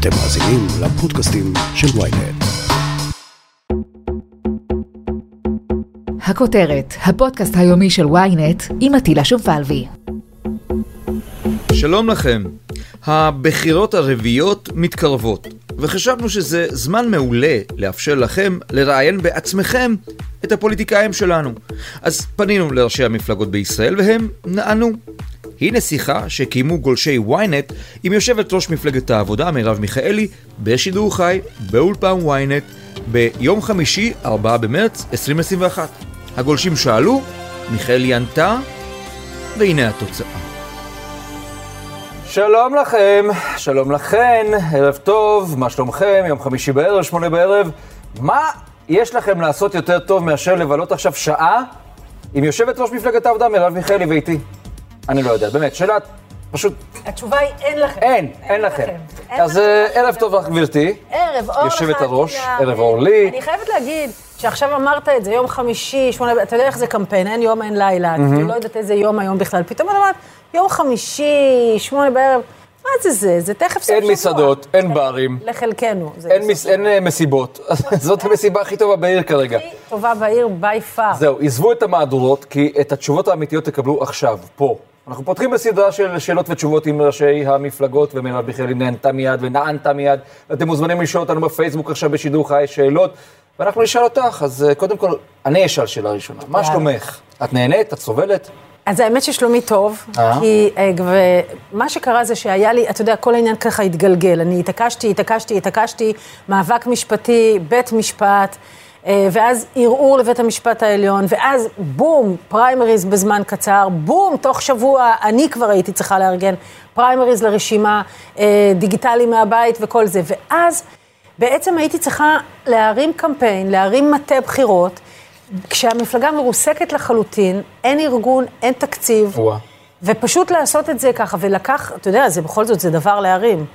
אתם מאזינים לפודקאסטים של ויינט. הכותרת, הפודקאסט היומי של ויינט עם עטילה שומפלבי. שלום לכם. הבחירות הרביעיות מתקרבות, וחשבנו שזה זמן מעולה לאפשר לכם לראיין בעצמכם את הפוליטיקאים שלנו. אז פנינו לראשי המפלגות בישראל והם נענו. הנה שיחה שקיימו גולשי ynet עם יושבת ראש מפלגת העבודה מרב מיכאלי בשידור חי באולפן ynet ביום חמישי 4 במרץ 2021. הגולשים שאלו, מיכאלי ענתה, והנה התוצאה. שלום לכם, שלום לכן, ערב טוב, מה שלומכם? יום חמישי בערב, שמונה בערב. מה יש לכם לעשות יותר טוב מאשר לבלות עכשיו שעה עם יושבת ראש מפלגת העבודה מרב מיכאלי ואיתי? אני לא יודע, באמת, שאלה פשוט... התשובה היא אין לכם. אין, אין לכם. אז אה, ערב טוב לך, גברתי. ערב, אור לך. יושבת הראש. ערב אורלי. אני חייבת להגיד שעכשיו אמרת את זה, יום חמישי, שמונה, אתה יודע איך זה קמפיין, אין יום, אין לילה, אני לא יודעת איזה יום היום בכלל. פתאום אני אומרת, יום חמישי, שמונה בערב, מה זה זה? זה תכף סוף אין שבוע. מסעדות, אין ברים. לחלקנו. אין. אין מסיבות. זאת המסיבה הכי טובה בעיר כרגע. הכי טובה בעיר by far. זהו, עזבו את המהדורות, כי את התשובות האמיתיות תקבלו עכשיו, פה. אנחנו פותחים בסדרה של שאלות ותשובות עם ראשי המפלגות, ומרב מיכאלי נענתה מיד ונענת מיד. אתם מוזמנים לשאול אותנו בפייסבוק עכשיו בשידור חי שאלות, ואנחנו נשאל אותך. אז אה, קודם כל, אני אשאל שאלה ראשונה. מה. שלומך? את נהנית? את סובלת? אז האמת ששלומי טוב, אה? כי אה, ומה שקרה זה שהיה לי, אתה יודע, כל העניין ככה התגלגל. אני התעקשתי, התעקשתי, התעקשתי, מאבק משפטי, בית משפט, ואז ערעור לבית המשפט העליון, ואז בום, פריימריז בזמן קצר, בום, תוך שבוע אני כבר הייתי צריכה לארגן פריימריז לרשימה, אה, דיגיטלי מהבית וכל זה. ואז בעצם הייתי צריכה להרים קמפיין, להרים מטה בחירות. כשהמפלגה מרוסקת לחלוטין, אין ארגון, אין תקציב, וואה. ופשוט לעשות את זה ככה, ולקח, אתה יודע, זה בכל זאת, זה דבר להרים.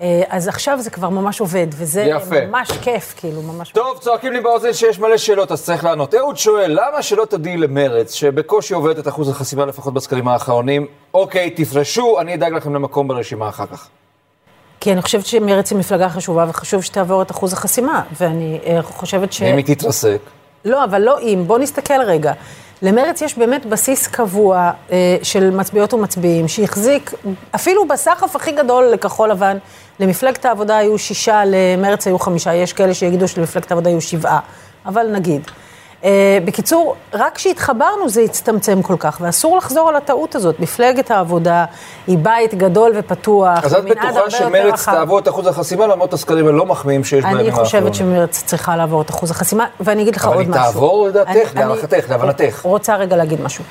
אה, אז עכשיו זה כבר ממש עובד, וזה יפה. ממש כיף, כאילו, ממש... טוב, צועקים לי באוזן שיש מלא שאלות, אז צריך לענות. אהוד שואל, למה שלא תודיעי למרץ, שבקושי עוברת את אחוז החסימה לפחות בסקרים האחרונים, אוקיי, תפרשו, אני אדאג לכם למקום ברשימה אחר כך. כי אני חושבת שמרצ היא מפלגה חשובה, וחשוב שתעבור את אחוז החסימה, ואני אה, חושבת ש... אם היא תתרסק. לא, אבל לא אם. בוא נסתכל רגע. למרץ יש באמת בסיס קבוע אה, של מצביעות ומצביעים, שהחזיק, אפילו בסחף הכי גדול לכחול לבן, למפלגת העבודה היו שישה, למרץ היו חמישה, יש כאלה שיגידו שלמפלגת העבודה היו שבעה, אבל נגיד. אה, בקיצור, רק כשהתחברנו זה הצטמצם כל כך, ואסור לחזור על הטעות הזאת. מפלגת העבודה היא בית גדול ופתוח, אז את בטוחה רחב. תעבור את אחוז החסימה למרות הסקרים הלא מחמיאים שיש בימים אני? חושבת שמרץ צריכה לעבור את אחוז החסימה, ואני אגיד לך אבל עוד היא משהו. תעבור לדעתך, להערכתך, אני להבנתך. רוצה רגע להגיד משהו.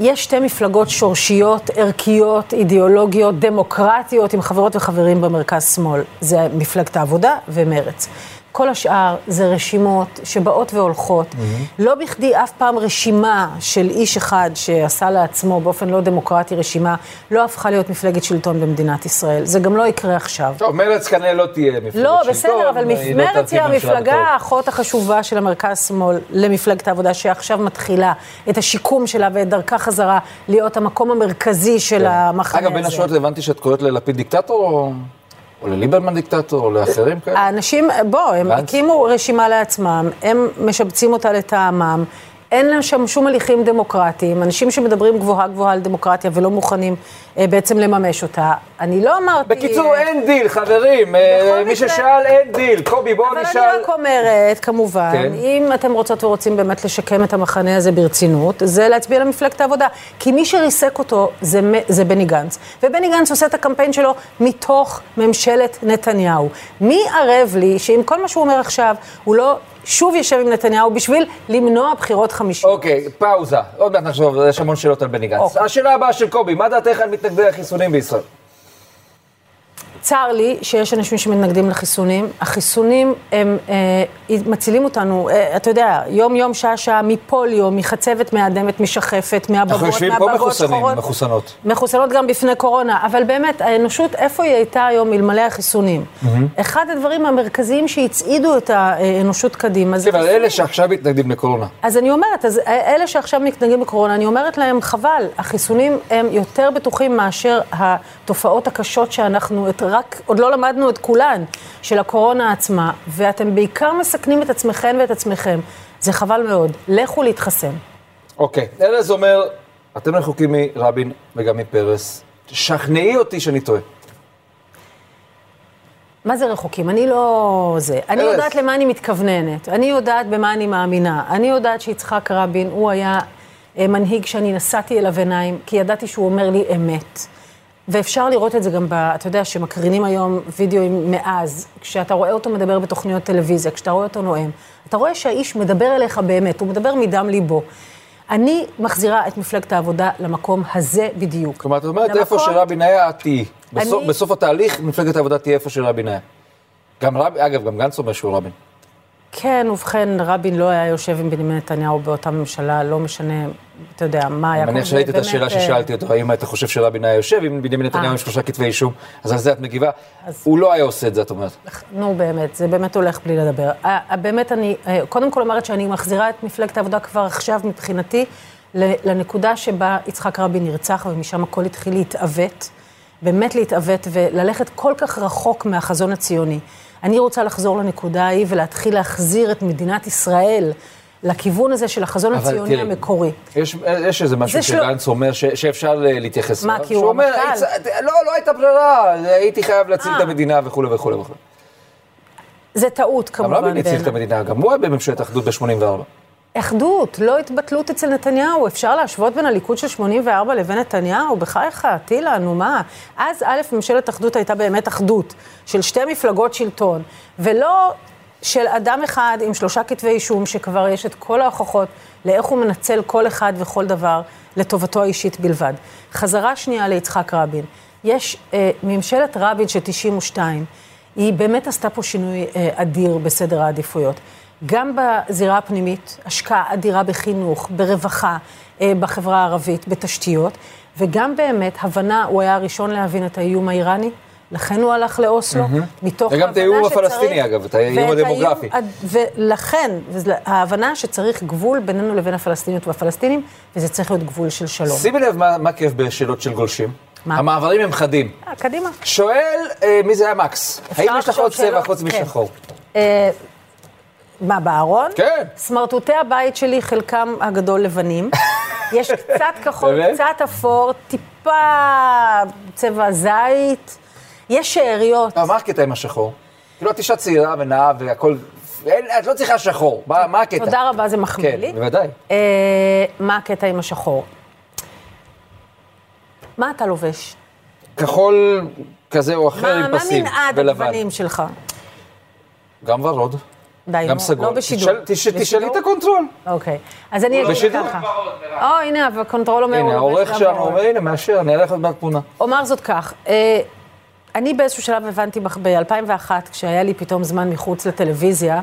יש שתי מפלגות שורשיות, ערכיות, אידיאולוגיות, דמוקרטיות, עם חברות וחברים במרכז-שמאל. זה מפלגת העבודה ומרץ. כל השאר זה רשימות שבאות והולכות. לא בכדי אף פעם רשימה של איש אחד שעשה לעצמו באופן לא דמוקרטי רשימה, לא הפכה להיות מפלגת שלטון במדינת ישראל. זה גם לא יקרה עכשיו. טוב, מרץ כנראה לא תהיה מפלגת שלטון. לא, בסדר, אבל לא מרצ היא המפלגה. האחות החשובה של המרכז-שמאל למפלגת העבודה, שעכשיו מתחילה את השיקום שלה ואת דרכה חזרה להיות המקום המרכזי של המחנה הזה. כן. אגב, בין השאלות הבנתי שאת קוראת ללפיד דיקטטור, או- או לליברמן דיקטטור, או לאחרים כאלה? האנשים, בוא, הם? הקימו רשימה לעצמם, הם משבצים אותה לטעמם, אין להם שם שום הליכים דמוקרטיים, אנשים שמדברים גבוהה גבוהה על דמוקרטיה ולא מוכנים אה, בעצם לממש אותה. אני לא אמרתי... בקיצור, אה, אין דיל, חברים. אה, מי ששאל, אין דיל. קובי, בואו אבל נשאל. אני רק אומרת, כמובן, כן. אם אתם רוצות ורוצים באמת לשקם את המחנה הזה ברצינות, זה להצביע למפלגת העבודה. כי מי שריסק אותו זה, זה בני גנץ. ובני גנץ עושה את הקמפיין שלו מתוך ממשלת נתניהו. מי ערב לי שעם כל מה שהוא אומר עכשיו, הוא לא שוב יושב עם נתניהו בשביל למנוע בחירות חמישיות? אוקיי, פאוזה. עוד מעט נחשוב, יש המון שאלות על בני גנץ. אוקיי. השאלה הבאה של קובי, מה דעתך על מתנגדי החיסונים בישראל? צר לי שיש אנשים שמתנגדים לחיסונים. החיסונים הם אה, מצילים אותנו, אה, אתה יודע, יום-יום, שעה-שעה, מפוליו, מחצבת מאדמת, משחפת, מהבבות, אנחנו יושבים פה מהבבות מחוסנים, שחורות. מחוסנות. מחוסנות גם בפני קורונה, אבל באמת, האנושות, איפה היא הייתה היום אלמלא החיסונים? אחד הדברים המרכזיים שהצעידו את האנושות קדימה זה תקשיב, אבל. אלה שעכשיו מתנגדים לקורונה. אז אני אומרת, אז אלה שעכשיו מתנגדים בקורונה, אני אומרת להם, חבל, החיסונים הם יותר בטוחים מאשר התופעות הקשות שאנחנו, את רק עוד לא למדנו את כולן, של הקורונה עצמה, ואתם בעיקר מסכנים את עצמכם ואת עצמכם. זה חבל מאוד. לכו להתחסן. אוקיי, ארז אומר, אתם רחוקים מרבין וגם מפרס. שכנעי אותי שאני טועה. מה זה רחוקים? אני לא... זה. אני ארז. יודעת למה אני מתכווננת. אני יודעת במה אני מאמינה. אני יודעת שיצחק רבין, הוא היה אה, מנהיג שאני נשאתי אליו עיניים, כי ידעתי שהוא אומר לי אמת. ואפשר לראות את זה גם ב... אתה יודע, שמקרינים היום וידאוים מאז, כשאתה רואה אותו מדבר בתוכניות טלוויזיה, כשאתה רואה אותו נואם, אתה רואה שהאיש מדבר אליך באמת, הוא מדבר מדם ליבו. אני מחזירה את מפלגת העבודה למקום הזה בדיוק. כלומר, את אומרת, למקום- איפה שרבין היה, את תהיי. בסוף, אני- בסוף התהליך, מפלגת העבודה תהיה איפה שרבין היה. גם רבין, אגב, גם גנץ אומר שהוא רבין. כן, ובכן, רבין לא היה יושב עם בנימין נתניהו באותה ממשלה, לא משנה, אתה יודע, מה היה אני מניח זה שראית את השאלה אה, ששאלתי אותו, האם אתה חושב שרבין היה יושב עם בנימין נתניהו אה. עם שלושה כתבי אישום, אז על זה את מגיבה. הוא לא היה עושה את זה, את אומרת. נו, באמת, זה באמת הולך בלי לדבר. אה, באמת, אני קודם כל אומרת שאני מחזירה את מפלגת העבודה כבר עכשיו, מבחינתי, לנקודה שבה יצחק רבין נרצח, ומשם הכל התחיל להתעוות, באמת להתעוות וללכת כל כך רחוק מהחזון הציוני. אני רוצה לחזור לנקודה ההיא ולהתחיל להחזיר את מדינת ישראל לכיוון הזה של החזון הציוני תראי, המקורי. יש, יש איזה משהו שגנץ אומר ש, שאפשר ל- להתייחס מה, אליו. כי הוא אומר, רמטכ"ל? "הצ- לא, לא הייתה ברירה, הייתי חייב להציל את אה. המדינה וכולי וכולי וכולי. זה טעות, גם כמובן. רבין הציל את. המדינה, גם הוא היה בממשלת אחדות ב-84. אחדות, לא התבטלות אצל נתניהו. אפשר להשוות בין הליכוד של 84 לבין נתניהו? בחייך, טילה, נו מה? אז א', ממשלת אחדות הייתה באמת אחדות, של שתי מפלגות שלטון, ולא של אדם אחד עם שלושה כתבי אישום, שכבר יש את כל ההוכחות לאיך הוא מנצל כל אחד וכל דבר לטובתו האישית בלבד. חזרה שנייה ליצחק רבין. יש אה, ממשלת רבין של 92, היא באמת עשתה פה שינוי אה, אדיר בסדר העדיפויות. גם בזירה הפנימית, השקעה אדירה בחינוך, ברווחה, אה, בחברה הערבית, בתשתיות, וגם באמת הבנה, הוא היה הראשון להבין את האיום האיראני, לכן הוא הלך לאוסלו, מתוך וגם את האיום ההבנה הפלסטיני, שצריך- אגב, את האיום הדמוגרפי. הד- ולכן, ההבנה שצריך גבול בינינו לבין הפלסטיניות והפלסטינים, וזה צריך להיות גבול של שלום. שימי לב מה, מה כיף בשאלות של גולשים. מה? המעברים הם חדים. אה, קדימה. שואל, אה, מי זה היה מקס? האם יש לך עוד צבע? חוץ כן. משחור? מה, בארון? כן. סמרטוטי הבית שלי, חלקם הגדול לבנים. יש קצת כחול? קצת אפור, טיפה צבע זית. יש שאריות. מה הקטע עם השחור? כאילו, את אישה צעירה ונאה והכל... את לא צריכה שחור. מה, מה הקטע? תודה רבה, זה מחמיא כן, לי. בוודאי. אה, מה הקטע עם השחור? מה אתה לובש? כחול כזה או אחר מה עם מה פסים. מנעד ולבן. הגוונים שלך? גם ורוד, די, גם סגול. לא בשידור. תשאל- תש- תשאלי בשידור? את הקונטרול. אוקיי. אז אני אגיד בשידור? ככה. או, הנה, הקונטרול אומר... הנה, העורך שלנו ורוד. אומר, הנה, מאשר, אני אעלה לך עוד תמונה. אומר זאת כך, אה, אני באיזשהו שלב הבנתי ב-2001, כשהיה לי פתאום זמן מחוץ לטלוויזיה,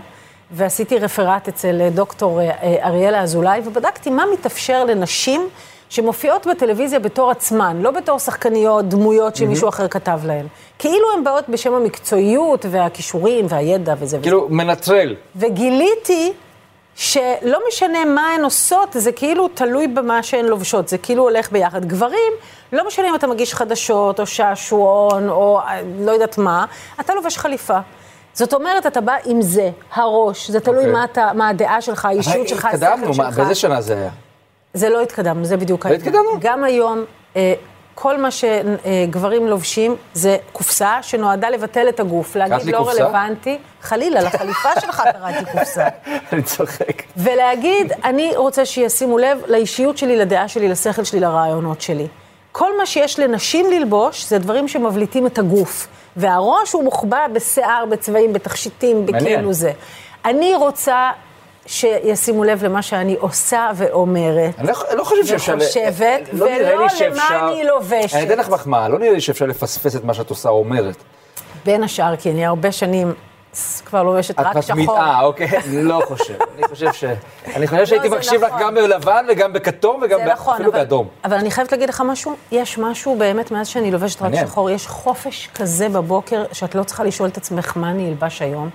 ועשיתי רפרט אצל אה, דוקטור אה, אריאלה אזולאי, ובדקתי מה מתאפשר לנשים שמופיעות בטלוויזיה בתור עצמן, לא בתור שחקניות, דמויות שמישהו אחר כתב להן. כאילו הן באות בשם המקצועיות והכישורים והידע וזה וזה. כאילו, מנטרל. וגיליתי שלא משנה מה הן עושות, זה כאילו תלוי במה שהן לובשות, זה כאילו הולך ביחד. גברים, לא משנה אם אתה מגיש חדשות, או שעשועון, או אה, לא יודעת מה, אתה לובש חליפה. זאת אומרת, אתה בא עם זה, הראש, זה תלוי אוקיי. מה, אתה, מה הדעה שלך, האישיות שלך, השכל התקדמנו, שלך. באיזה שנה זה היה? זה לא התקדמנו, זה בדיוק לא העניין. התקדמנו? גם היום, אה, כל מה שגברים לובשים זה קופסה שנועדה לבטל את הגוף. להגיד לא קופסה? רלוונטי, חלילה, לחליפה שלך קראתי קופסה. אני צוחק. ולהגיד, אני רוצה שישימו לב לאישיות שלי, לדעה שלי, לשכל שלי, לרעיונות שלי. כל מה שיש לנשים ללבוש, זה דברים שמבליטים את הגוף. והראש הוא מוחבא בשיער, בצבעים, בתכשיטים. בכאילו זה. אני רוצה שישימו לב למה שאני עושה ואומרת. אני לא, לא חושב שאפשר... וחושבת, לא ולא שאפשר- למה אני לובשת. אני אתן לך מחמאה, לא נראה לי שאפשר לפספס את מה שאת עושה או אומרת. בין השאר, כי אני הרבה שנים כבר לובשת רק שחור. אה, אוקיי, לא חושב. אני חושב ש... אני חושב שהייתי זה מקשיב לך נכון. גם בלבן וגם בכתום וגם נכון, אפילו באדום. אבל אני חייבת להגיד לך משהו, יש משהו באמת, מאז שאני לובשת רק. שחור, יש חופש כזה בבוקר, שאת לא צריכה לשאול את עצמך מה אני אלבש היום.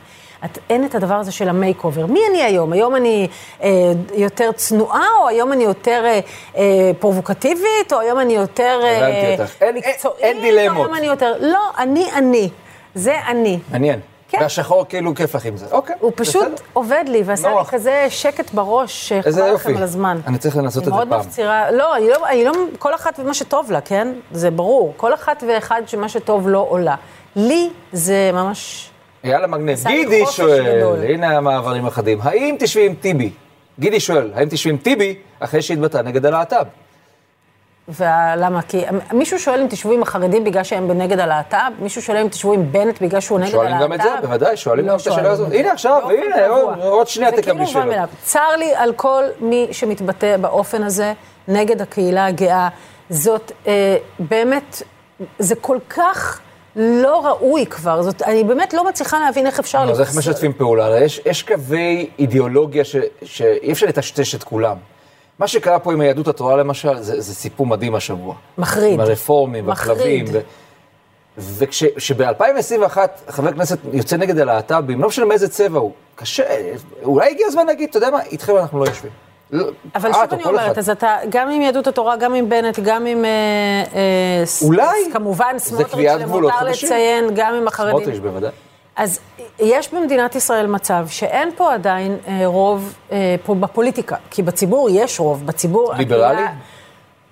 את, אין את הדבר הזה של ה makeover. מי אני היום? היום אני אה, יותר צנועה, או היום אני יותר אה, אה, פרובוקטיבית, או היום אני יותר אה, הבנתי אותך. אין- אין או דילמות. היום אני יותר... לא, אני אני. זה אני. מעניין. כן. והשחור כאילו כיף לך עם זה. אוקיי. הוא פשוט בסדר. עובד לי, ועשה לי נוח. כזה שקט בראש, שחבל. לכם על הזמן. אני צריך לנסות את זה אני פעם. מאוד מפצירה, לא, אני לא, אני לא, כל אחת ומה שטוב לה, כן? זה ברור. כל אחת ואחד שמה שטוב לא עולה. לי זה ממש... יאללה מגניב. גידי שואל. הנה המעברים החדים, האם תשבי עם טיבי? גידי שואל, האם תשבי עם טיבי אחרי שהתבטא נגד הלהט"ב? ולמה? כי מישהו שואל אם תשבו עם החרדים בגלל שהם נגד הלהט"ב? מישהו שואל אם תשבו עם בנט בגלל שהוא נגד הלהט"ב? שואלים גם את זה, בוודאי, שואלים לא גם את השאלה הזאת. הנה עכשיו, הנה. עוד- שנייה תקבלי כאילו שאלות. צר לי על כל מי שמתבטא באופן הזה נגד הקהילה הגאה. זאת אה, באמת, זה כל כך לא ראוי כבר. זאת, אני באמת לא מצליחה להבין איך אפשר... אז איך משתפים פעולה? יש, יש קווי אידיאולוגיה ש, שאי אפשר לטשטש את כולם. מה שקרה פה עם היהדות התורה למשל, זה, זה סיפור מדהים השבוע. מחריד. עם הרפורמים והכלבים. מחריד. וכשב-2021 חבר כנסת יוצא נגד הלהט"בים, לא משנה מאיזה צבע הוא, קשה, אולי הגיע הזמן להגיד, אתה יודע מה, איתכם אנחנו לא יושבים. לא, אבל את שוב אני אומרת, אחד. אז אתה, גם עם יהדות התורה, גם עם בנט, גם עם... אה, אה, אולי. כמובן, סמוטריץ', למותר. לציין, גם עם החרדים. סמוטריץ' בוודאי. אז יש במדינת ישראל מצב שאין פה עדיין אה, רוב אה, פה בפוליטיקה, כי בציבור יש רוב, בציבור... ליברלי? הקהילה-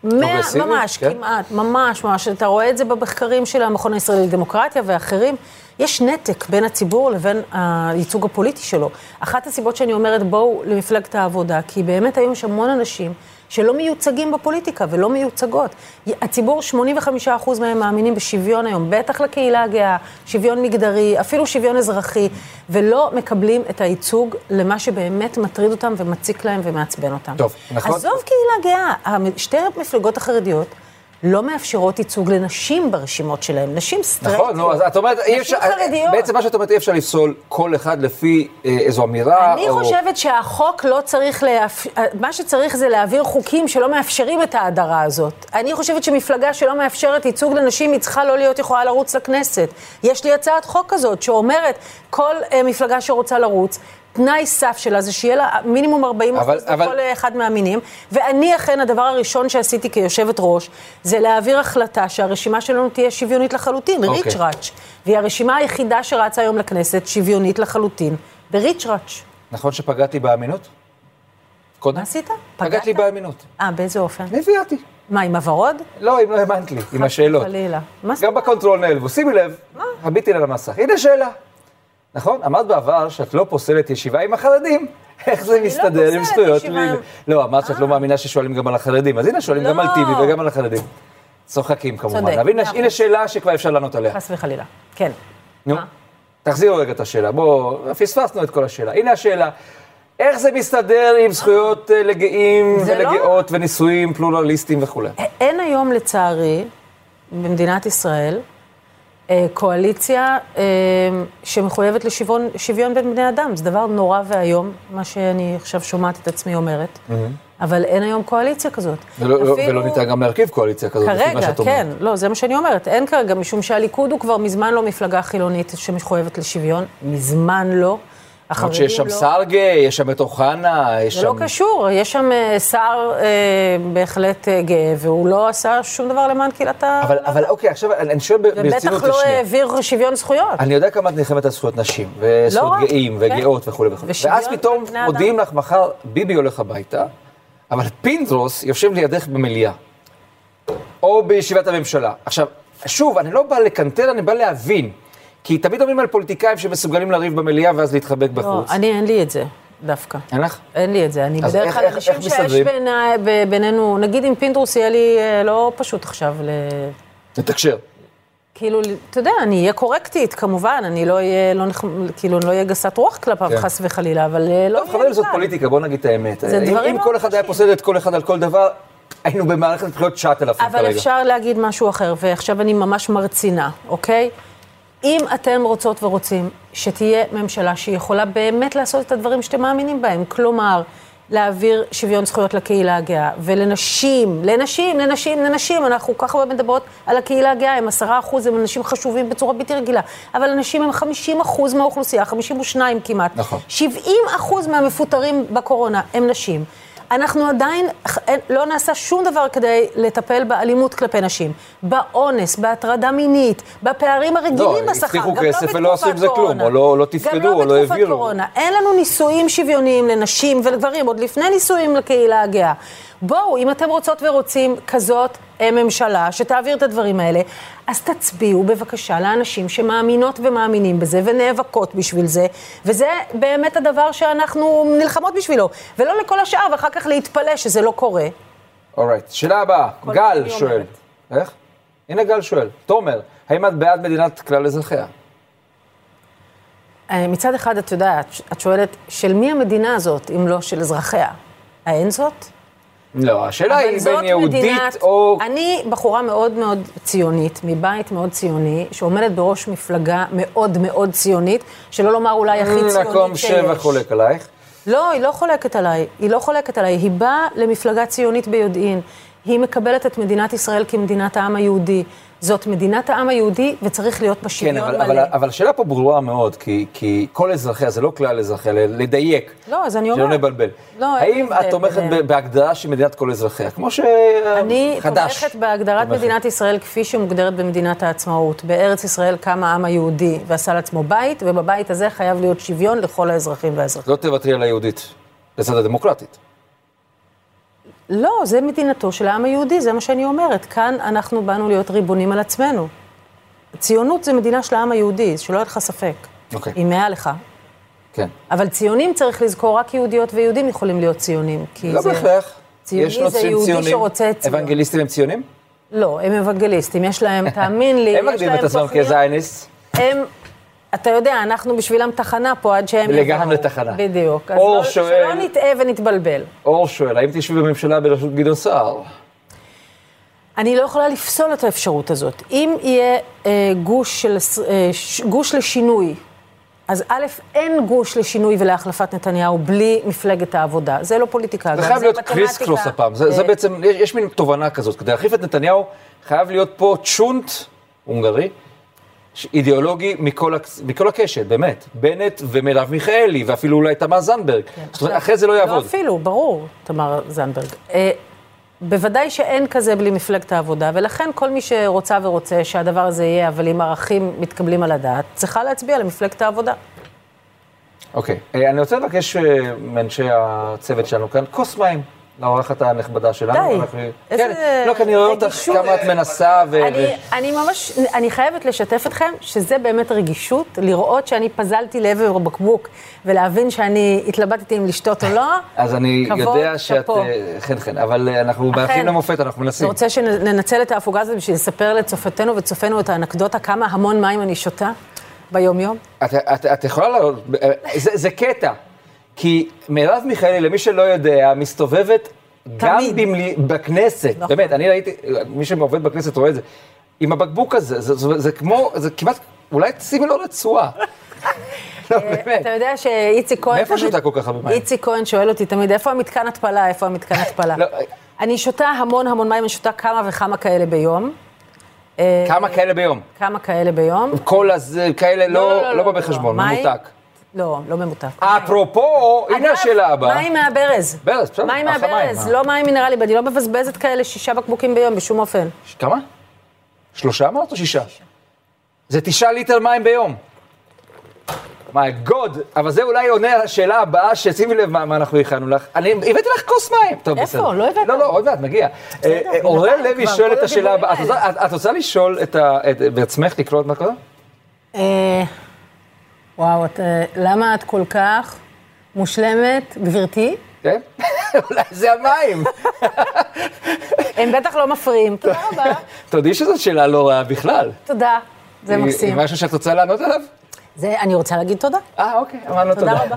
מאה, פרוגרסיבי? ממש, כן. כמעט, ממש, ממש. אתה רואה את זה במחקרים של המכון הישראלי לדמוקרטיה ואחרים. יש נתק בין הציבור לבין הייצוג הפוליטי שלו. אחת הסיבות שאני אומרת, בואו למפלגת העבודה, כי באמת היום יש המון אנשים שלא מיוצגים בפוליטיקה ולא מיוצגות. הציבור, 85% מהם מאמינים בשוויון היום, בטח לקהילה הגאה, שוויון מגדרי, אפילו שוויון אזרחי, ולא מקבלים את הייצוג למה שבאמת מטריד אותם ומציק להם ומעצבן אותם. טוב, נכון. עזוב קהילה גאה, שתי המפלגות החרדיות לא מאפשרות ייצוג לנשים ברשימות שלהם, נשים סטרייטיות. נכון, נו, אז את אומרת, אי אפשר, נשים חרדיות. בעצם מה שאת אומרת, אי אפשר לפסול כל אחד לפי אה, איזו אמירה, אני או... חושבת שהחוק לא צריך, להפ... מה שצריך זה להעביר חוקים שלא מאפשרים את ההדרה הזאת. אני חושבת שמפלגה שלא מאפשרת ייצוג לנשים, היא צריכה לא להיות יכולה לרוץ לכנסת. יש לי הצעת חוק כזאת שאומרת, כל אה, מפלגה שרוצה לרוץ, תנאי סף שלה זה שיהיה לה מינימום 40 אבל- אחוז אבל- לכל אחד מהמינים, ואני אכן, הדבר הראשון שעשיתי כיושבת ראש, זה להעביר החלטה שהרשימה שלנו תהיה שוויונית לחלוטין, אוקיי. ריץ' ראץ'. והיא הרשימה היחידה שרצה היום לכנסת, שוויונית לחלוטין, בריץ' ראץ'. נכון שפגעתי באמינות? קודם? מה עשית? פגעת לי באמינות. אה, באיזה אופן? נביאתי. מה, עם הוורוד? לא, אם לא האמנת לי, עם השאלות. חלילה. גם בקונטרול נעלבו. שימי לב, הביטי לה למסך. הנה שאלה. נכון? אמרת בעבר שאת לא פוסלת ישיבה עם החרדים. איך זה מסתדר עם עם- לא, אמרת שאת לא מאמינה ששואלים גם על החרדים. אז הנה, שואלים גם על לא. טיבי וגם על החרדים. צוחקים כמובן. אבל הנה-. שאלה שכבר אפשר לענות עליה. חס וחלילה. כן. נו, מה? תחזירו רגע את השאלה. בואו, פספסנו את כל השאלה. הנה השאלה. איך זה מסתדר עם זכויות אה, לגאים לא- ולגאות ונישואים פלורליסטיים וכולי? אין היום, לצערי, במדינת ישראל, אה, קואליציה אה, שמחויבת לשוויון שוויון בין בני אדם. זה דבר נורא ואיום, מה שאני עכשיו שומעת את עצמי אומרת. אבל אין היום קואליציה כזאת. ולא, לא- אפילו- ולא ניתן גם להרכיב קואליציה כזאת, לפי מה כרגע, שאת אומרת. כן, לא, זה מה שאני אומרת. אין כרגע, משום שהליכוד הוא כבר מזמן לא מפלגה חילונית שמחויבת לשוויון, מזמן לא. למרות החרדים שיש שם לא. שר גאה, יש שם את אוחנה, יש זה שם... לא קשור, יש שם אה, שר אה, בהחלט אה, גאה, והוא לא עשה שום דבר למען קהילת ה... אבל, אבל אוקיי, עכשיו אני שואל ברצינות ובטח לא. העביר שוויון זכויות. אני יודע כמה את נלחמת על זכויות נשים, וזכויות לא גאים, כן. וגאות וכולי וכולי. ואז פתאום. מודיעים לך, מחר ביבי הולך הביתה, אבל פינדרוס יושב לידך במליאה, או בישיבת הממשלה. עכשיו, שוב, אני לא בא לקנטר, אני בא להבין. כי תמיד אומרים על פוליטיקאים שמסוגלים לריב במליאה ואז להתחבק לא, בחוץ. אני, אין לי את זה, דווקא. אין לך? אין לי את זה. אני בדרך כלל, אנשים איך שיש מסתדרים? בעיני- ב- בינינו, נגיד עם פינדרוס יהיה לי אה, לא פשוט עכשיו ל... לתקשר. כאילו, אתה יודע, אני אהיה קורקטית, כמובן, אני לא אהיה, לא, נכ- כאילו, אני לא אהיה גסת רוח כלפיו, כן. חס וחלילה, אבל אה, לא טוב, יהיה חברים, זאת. פוליטיקה, בוא נגיד את האמת. זה אם- דברים אם כל אחד היה. פוסל את כל אחד על כל דבר, היינו במערכת בחירות 9,000 כרגע. אבל אפשר להגיד משהו אחר, ועכשיו אני ממש מרצינה, אוקיי? אם אתם רוצות ורוצים שתהיה ממשלה שיכולה באמת לעשות את הדברים שאתם מאמינים בהם, כלומר, להעביר שוויון זכויות לקהילה הגאה, ולנשים, לנשים, לנשים, לנשים, אנחנו כל כך הרבה מדברות על הקהילה הגאה, הם עשרה אחוז, הם אנשים חשובים בצורה בלתי רגילה, אבל הנשים הם חמישים אחוז מהאוכלוסייה, חמישים ושניים כמעט. נכון. שבעים אחוז מהמפוטרים בקורונה הם נשים. אנחנו עדיין, לא נעשה שום דבר כדי לטפל באלימות כלפי נשים, באונס, בהטרדה מינית, בפערים הרגילים לא, בשכר. הבטיחו גם לא כסף ולא עשו עם זה כלום. או לא- לא תפקדו, גם לא או לא בתקופת העבירו. קורונה. אין לנו נישואים שוויוניים לנשים ולגברים, עוד לפני נישואים לקהילה הגאה. בואו, אם אתם רוצות ורוצים כזאת אה, ממשלה שתעביר את הדברים האלה, אז תצביעו בבקשה לאנשים שמאמינות ומאמינים בזה ונאבקות בשביל זה, וזה באמת הדבר שאנחנו נלחמות בשבילו, ולא לכל השאר, ואחר כך להתפלא שזה לא קורה. אורייט. שאלה הבאה, גל שואל. אומרת. איך? הנה גל שואל. תומר, האם את בעד מדינת כלל אזרחיה? אה, מצד אחד, את יודעת, את שואלת, של מי המדינה הזאת, אם לא של אזרחיה? האין זאת? לא, השאלה היא בין יהודית מדינת- או... אני בחורה מאוד מאוד ציונית, מבית מאוד ציוני, שעומדת בראש מפלגה מאוד מאוד ציונית, שלא לומר אולי הכי ציונית שיש. מקום שבע חולק עלייך. לא, היא לא חולקת עליי, היא לא חולקת עליי, היא באה למפלגה ציונית ביודעין. היא מקבלת את מדינת ישראל כמדינת העם היהודי. זאת מדינת העם היהודי, וצריך להיות בה כן, שוויון אבל, מלא. אבל, אבל השאלה פה ברורה מאוד, כי, כי כל אזרחיה, זה לא כלל אזרחיה, לדייק. לא, אז אני שלא אומרת. נבלבל. לא, האם את תומכת. ב- בהגדרה של מדינת כל אזרחיה? כמו שחדש. אני תומכת בהגדרת תומכת. מדינת ישראל כפי שמוגדרת במדינת העצמאות. בארץ ישראל קם העם היהודי ועשה לעצמו בית, ובבית הזה חייב להיות שוויון לכל האזרחים והאזרחים. לא תוותרי על היהודית, לצד הדמוקרטית. לא, זה מדינתו של העם היהודי, זה מה שאני אומרת. כאן אנחנו באנו להיות ריבונים על עצמנו. ציונות זה מדינה של העם היהודי, שלא יהיה לך ספק. אוקיי. היא מעל לך. כן. אבל ציונים, צריך לזכור, רק יהודיות ויהודים יכולים להיות ציונים. לא זה... בהכרח. ציוני זה יהודי ציונים. שרוצה ציון. אוונגליסטים הם ציונים? לא, הם אוונגליסטים, יש להם, תאמין לי, הם יש מגדירים להם את עצמם תוכניות. כזייניסט. הם, אתה יודע, אנחנו בשבילם תחנה פה עד שהם לגמרי יבואו. תחנה. בדיוק. אז אור לא, שואל- שלא נטעה ונתבלבל. אור שואל, האם תשבי בממשלה בראשות גדעון סער? אני לא יכולה לפסול את האפשרות הזאת. אם יהיה אה, גוש, של, אה, ש- גוש לשינוי, אז א', אין גוש לשינוי ולהחלפת נתניהו בלי מפלגת העבודה. זה לא פוליטיקה. זה חייב להיות מתמטיקה. קריס-קלוס הפעם. זה, זה אה, בעצם, יש, יש מין תובנה כזאת. כדי להחליף את נתניהו, חייב להיות פה צ'ונט הונגרי, אידיאולוגי מכל, הקס- מכל הקשת, באמת. בנט ומרב מיכאלי, ואפילו אולי תמר זנדברג. זאת אומרת, אחרי זה לא לא יעבוד. אפילו, ברור, תמר זנדברג. אה, בוודאי שאין כזה בלי מפלגת העבודה, ולכן כל מי שרוצה ורוצה שהדבר הזה יהיה, אבל עם ערכים מתקבלים על הדעת, צריכה להצביע למפלגת העבודה. אוקיי. אה, אני רוצה לבקש אה, מאנשי הצוות שלנו כאן, כוס מים. לאורחת הנכבדה שלנו. די, אנחנו- איזה כן, לא, כי אני רואה אותך. כמה את מנסה, ו... אני, אני ממש, אני חייבת לשתף אתכם שזה באמת רגישות, לראות שאני פזלתי לעבר בקבוק ולהבין שאני התלבטתי אם לשתות או לא. אז אני כבוד, יודע שאת... שאפו. אה, חן חן, אבל אה, אנחנו. באחים למופת, אנחנו אני מנסים. רוצה שננצל את ההפוגה הזאת בשביל לספר לצופתנו וצופינו את האנקדוטה, כמה המון מים אני שותה ביום-יום. את, את, את יכולה לעלות, אה, זה, זה קטע, כי מרב מיכאלי, למי שלא יודע, מסתובבת גם. במלי, בכנסת, נכון. באמת, אני ראיתי, מי שעובד בכנסת רואה את זה, עם הבקבוק הזה, זה, זה, זה כמו, זה כמעט, אולי תשימי לו רצועה. לא, באמת. אה, אתה יודע שאיציק כהן... מאיפה שותה כל כך הרבה מים? איציק כהן שואל אותי תמיד, איפה המתקן התפלה, איפה המתקן התפלה? לא, אני שותה המון המון מים, אני שותה כמה וכמה כאלה ביום. כמה כאלה ביום? כמה כאלה ביום. כל הזה, כאלה לא, לא, בא בחשבון, ממותק. לא, לא ממותק. אפרופו, הנה השאלה הבאה. מים מהברז. ברז, בסדר, מים מהברז, לא מים מינרליים, אני לא מבזבזת כאלה שישה בקבוקים ביום בשום אופן. כמה? שלושה אמרת או שישה? זה תשעה ליטר מים ביום. מיי גוד, אבל זה אולי עונה על השאלה הבאה, ששימי לב מה, מה אנחנו הכנו לך. אני הבאתי לך כוס מים. טוב, איפה? בסדר. לא הבאת. לא, לא, עוד מעט, מגיע. אה, אה, אורל לוי שואל את השאלה הבאה. את. רוצה- את- את רוצה לשאול את בעצמך, לקרוא את מה קודם? וואו, את, אה, למה את כל כך מושלמת, גברתי? כן? אולי זה המים. הם בטח לא מפריעים. תודה רבה. תודי שזאת שאלה לא רעה בכלל. תודה, זה מקסים. משהו שאת רוצה לענות עליו? זה, אני רוצה להגיד תודה. אה, אוקיי, אמרנו תודה. תודה רבה.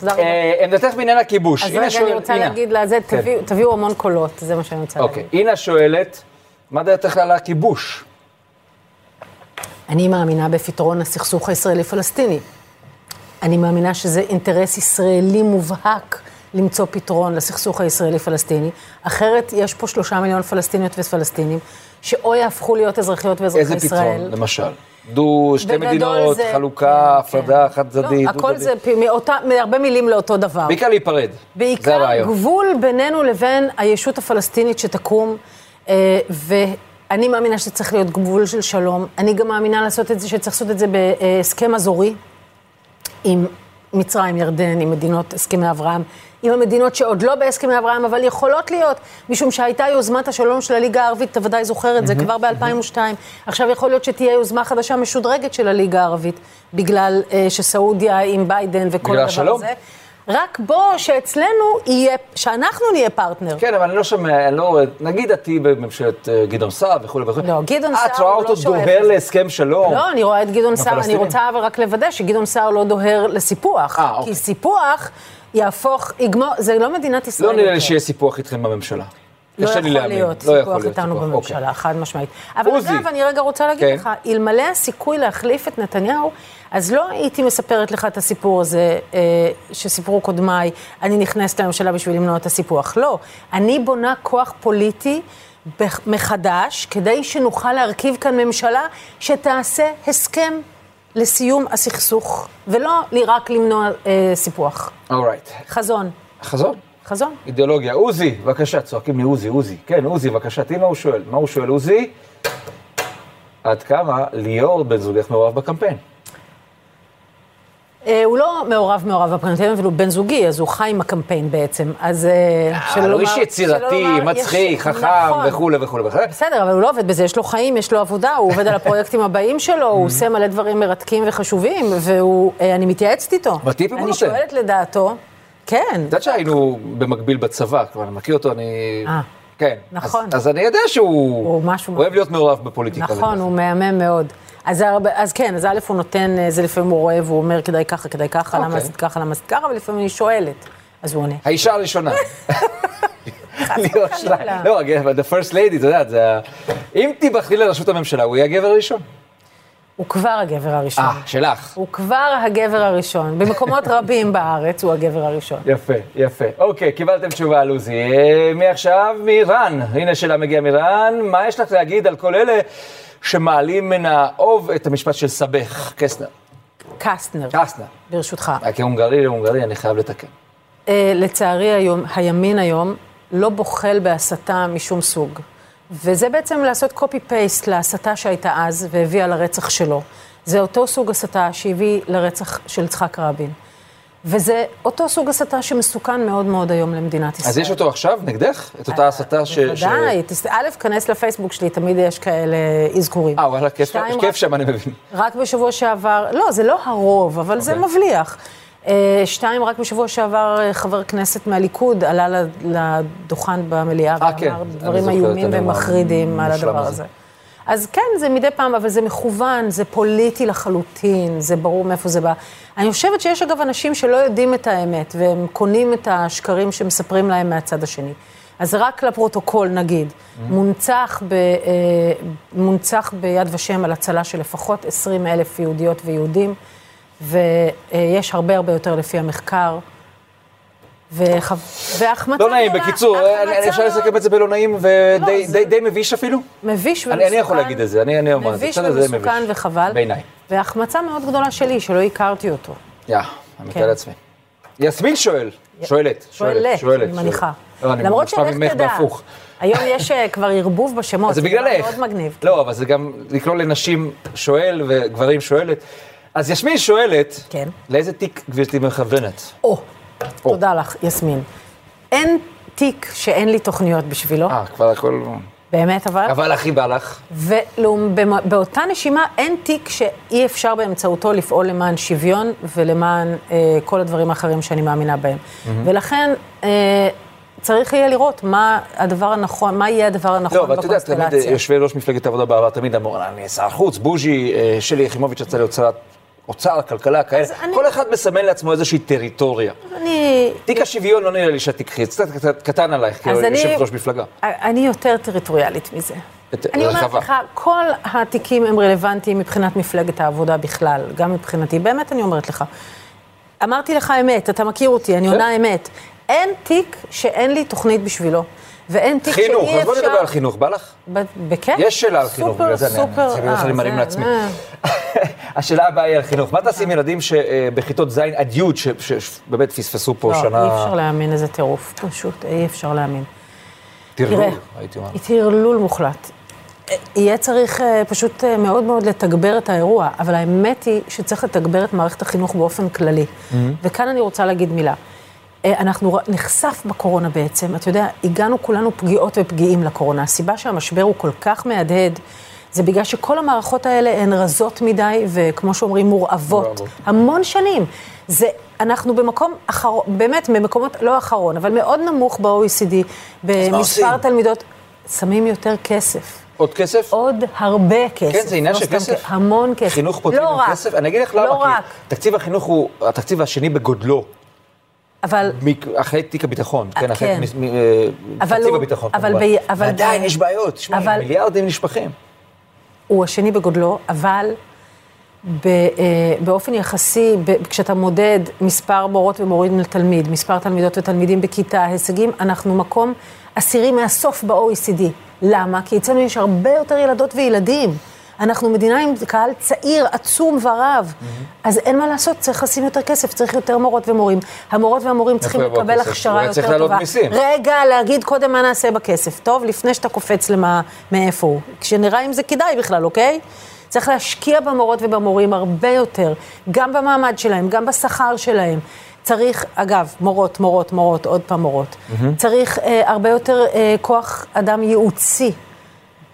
תודה רבה. אה, עמדתך בעניין הכיבוש. אז רגע, אני רוצה. להגיד לזה, כן. תביאו- המון קולות, זה מה שאני רוצה אוקיי, להגיד. אינה שואלת, מה דעתך על הכיבוש? אני מאמינה בפתרון הסכסוך הישראלי-פלסטיני. אני מאמינה שזה אינטרס ישראלי מובהק למצוא פתרון לסכסוך הישראלי-פלסטיני. אחרת, יש פה שלושה מיליון פלסטיניות ופלסטינים, שאו יהפכו להיות אזרחיות ואזרחי איזה ישראל. פתרון, למשל? דו, שתי מדינות, זה- חלוקה, כן, הפרדה כן. חד צדדית. לא, הכל זה מאותה, מהרבה מילים לאותו דבר. בעיקר להיפרד. זה בעיקר הרעיון. גבול בינינו לבין הישות הפלסטינית שתקום, אה, ואני מאמינה שצריך להיות גבול של שלום. אני גם מאמינה לעשות את זה, שצריך לעשות את זה בהסכם אזורי עם מצרים, ירדן, עם מדינות הסכמי אברהם, עם המדינות שעוד לא בהסכמי אברהם, אבל יכולות להיות, משום שהייתה יוזמת השלום של הליגה הערבית, אתה ודאי זוכר את זה, כבר ב-2002. עכשיו יכול להיות שתהיה יוזמה חדשה משודרגת של הליגה הערבית, בגלל אה, שסעודיה עם ביידן וכל בגלל הדבר השלום? רק בוא, שאצלנו יהיה, שאנחנו נהיה פרטנר. כן, אבל אני לא שומע, אני לא רואה, נגיד את תהיי בממשלת אה, גדעון סער וכולי וכולי. לא, גדעון סער את רואה אותו לא שואף דוהר. להסכם שלום. לא, אני רואה את גדעון סער, אני. רוצה אבל רק לוודא שגדעון סער לא דוהר לסיפוח. אה, אוקיי. כי סיפוח יהפוך, יגמור, זה לא מדינת ישראל. לא נראה לי. שיהיה סיפוח איתכם בממשלה. לא לי יכול להאמין. להיות לא סיפוח איתנו בממשלה, אוקיי. חד משמעית. אבל עוזי. אגב, אני רגע רוצה להגיד כן. לך, אלמלא הסיכוי להחליף את נתניהו, אז לא הייתי מספרת לך את הסיפור הזה אה, שסיפרו קודמיי, אני נכנסת לממשלה בשביל למנוע את הסיפוח. לא, אני בונה כוח פוליטי מחדש, כדי שנוכל להרכיב כאן ממשלה שתעשה הסכם לסיום הסכסוך, ולא רק למנוע אה, סיפוח. אורייט. חזון, חזון. חזון. אידיאולוגיה. עוזי, בבקשה, צועקים לי עוזי, עוזי. כן, עוזי, בבקשה, תראי מה הוא שואל. מה הוא שואל, עוזי? עד כמה ליאור בן זוגך מעורב בקמפיין? אה, הוא לא מעורב מעורב בקמפיין, אבל הוא בן זוגי, אז הוא חי עם הקמפיין בעצם. אז אה, שלא אבל הוא לומר- איש יצירתי, שלא מצחיק, חכם נכון. וכולי וכולי וכולי. בסדר, אבל הוא לא עובד בזה, יש לו חיים, יש לו עבודה, הוא עובד על הפרויקטים הבאים שלו, הוא עושה מלא דברים מרתקים וחשובים, ואני מתייעצת איתו. אבל טיפים הוא אני נותן. שואלת לדעתו, כן, את יודעת שהיינו במקביל בצבא, כבר אני מכיר אותו, אני... אה. כן. נכון. אז, אז אני יודע שהוא הוא משהו- אוהב להיות מעורב בפוליטיקה. נכון, הוא מהמם מאוד. אז, הרבה, אז כן, אז א' הוא נותן, אה, זה לפעמים הוא רואה והוא אומר כדאי ככה, כדאי ככה, למה אוקיי. עשית ככה, למה עשית ככה, אבל לפעמים אני שואלת, אז הוא עונה. האישה הראשונה. לא, אבל the first lady, אתה יודע, זה ה... אם תיבחרי לראשות הממשלה, הוא יהיה הגבר הראשון. הוא כבר הגבר הראשון. אה, שלך. הוא כבר הגבר הראשון. במקומות רבים בארץ הוא הגבר הראשון. יפה, יפה. אוקיי, קיבלתם תשובה על עוזי. אה, מעכשיו, מרן. הנה שאלה מגיעה מרן. מה יש לך להגיד על כל אלה שמעלים מן האוב את המשפט של סבך, קסנר? קסטנר, קסנר. ברשותך. אה, כהונגרי להונגרי, אני חייב לתקן. אה, לצערי היום, הימין היום לא בוחל בהסתה משום סוג. וזה בעצם לעשות copy-paste להסתה שהייתה אז והביאה לרצח שלו. זה אותו סוג הסתה שהביא לרצח של יצחק רבין. וזה אותו סוג הסתה שמסוכן מאוד מאוד היום למדינת ישראל. אז יש אותו עכשיו נגדך? את אותה הסתה ש... ש- בוודאי, תס- א', כנס לפייסבוק שלי, תמיד יש כאלה אזכורים. אה, וואלה, כיף כיף שם, אני מבין. רק בשבוע שעבר, לא, זה לא הרוב, אבל זה אוקיי. מבליח. אה, שתיים, רק בשבוע שעבר אה, חבר כנסת מהליכוד עלה לדוכן במליאה אה, כן, ואמר אני דברים איומים ומחרידים על המושלם הדבר הזה. הזה. אז כן, זה מדי פעם, אבל זה מכוון, זה פוליטי לחלוטין, זה ברור מאיפה זה בא. אני חושבת שיש אגב אנשים שלא יודעים את האמת, והם קונים את השקרים שמספרים להם מהצד השני. אז רק לפרוטוקול נגיד, Mm-hmm. מונצח, ב, אה, מונצח ביד ושם על הצלה של לפחות 20 אלף יהודיות ויהודים, ויש הרבה הרבה יותר לפי המחקר. וח... והחמצה לא נעים, בקיצור, אפשר מאוד- לסכם את זה בלא נעים ודי לא, מביש אפילו? מביש ומסוכן. אני- יכול להגיד את זה, אני- אומר את זה. מביש ומסוכן. וחבל. בעיניי. והחמצה מאוד גדולה שלי, שלא הכרתי אותו. יא, אני מתאר כן. לעצמי. יסמין שואל, שואלת, שואלת, שואלת. אני מניחה. לא, למרות שלך תדע. היום יש אה, כבר ערבוב בשמות. זה בגללך. מאוד מגניב. לא, אבל זה גם לקרוא לנשים שואל וגברים שואלת. אז יסמין שואלת, כן. לאיזה תיק גברתי מכוונת? או, תודה לך, יסמין. אין תיק שאין לי תוכניות בשבילו, אה, כבר הכל... באמת אבל. אבל הכי בא לך. ובאותה נשימה אין תיק שאי אפשר באמצעותו לפעול למען שוויון ולמען אה, כל הדברים האחרים שאני מאמינה בהם. ולכן אה, צריך יהיה לראות מה הדבר הנכון, מה יהיה הדבר הנכון לא, אבל את יודעת, תמיד בקונסטלציה. יושבי ראש מפלגת העבודה בעבר תמיד אמרו, אני שר חוץ, בוז'י, אה, שלי יחימוביץ' יצא לאוצר, אוצר, כלכלה, כאלה. אני- כל אחד מסמן לעצמו איזושהי טריטוריה. אני, תיק השוויון לא נראה לי שאת תיקחי, זה קצת קטן עלייך, אז אני- כיושבת ראש מפלגה. אני יותר טריטוריאלית מזה. אני אומרת. לך, כל התיקים הם רלוונטיים מבחינת מפלגת העבודה בכלל, גם מבחינתי, באמת אני אומרת לך. אמרתי לך אמת, אתה מכיר אותי, אני עונה אמת. אין תיק שאין לי תוכנית בשבילו. ואין תיק שאי אפשר... חינוך, אז בוא נדבר על חינוך, בא לך? בכיף. יש שאלה על חינוך, בגלל זה אני- זה אני אה, מרים זה- לעצמי. אה. השאלה הבאה היא על חינוך. מה תעשי עם ילדים שבכיתות ז' עד י', שבאמת פספסו פה לא, שנה... אי אפשר להאמין, איזה טירוף, פשוט אי אפשר להאמין. טרלול, הייתי אומר. טרלול מוחלט. אה, יהיה צריך אה, פשוט אה, מאוד מאוד לתגבר את האירוע, אבל האמת היא שצריך לתגבר את מערכת החינוך באופן כללי. וכאן אני רוצה להגיד מילה. אה, אנחנו נחשף בקורונה בעצם, אתה יודע, הגענו כולנו פגיעות ופגיעים לקורונה. הסיבה שהמשבר הוא כל כך מהדהד, זה בגלל שכל המערכות האלה הן רזות מדי, וכמו שאומרים, מורעבות. המון שנים. זה, אנחנו במקום אחרון, באמת, במקומות, לא אחרון, אבל מאוד נמוך ב-OECD, במספר? תלמידות, שמים יותר כסף. עוד כסף? עוד הרבה כסף. כן, זה עניין לא של כסף. המון כסף. חינוך פותרים לא. כסף? אני אגיד לך למה. לא כי רק. תקציב החינוך הוא התקציב השני בגודלו, אבל, אחרי תיק הביטחון. כן, אחרי תקציב הביטחון. כמובן. ועדיין יש בעיות. תשמע, אבל- מיליארדים נשפכים. הוא השני בגודלו, אבל אה, באופן יחסי, כשאתה מודד מספר מורות ומורים לתלמיד, מספר תלמידות ותלמידים בכיתה, הישגים, אנחנו מקום עשירי מהסוף ב-OECD. למה? כי אצלנו יש הרבה יותר ילדות וילדים. אנחנו מדינה עם קהל צעיר, עצום ורב. אז אין מה לעשות, צריך לשים יותר כסף, צריך יותר מורות ומורים. המורות והמורים צריכים לקבל? הכשרה יותר צריך טובה. להעלות מיסים. רגע, להגיד קודם מה נעשה בכסף. טוב, לפני שאתה קופץ למה, מאיפה הוא. כשנראה אם זה כדאי בכלל, אוקיי? צריך להשקיע במורות ובמורים הרבה יותר, גם במעמד שלהם, גם בשכר שלהם. צריך, אגב, מורות, מורות, מורות, עוד פעם מורות. צריך אה, הרבה יותר אה, כוח אדם ייעוצי.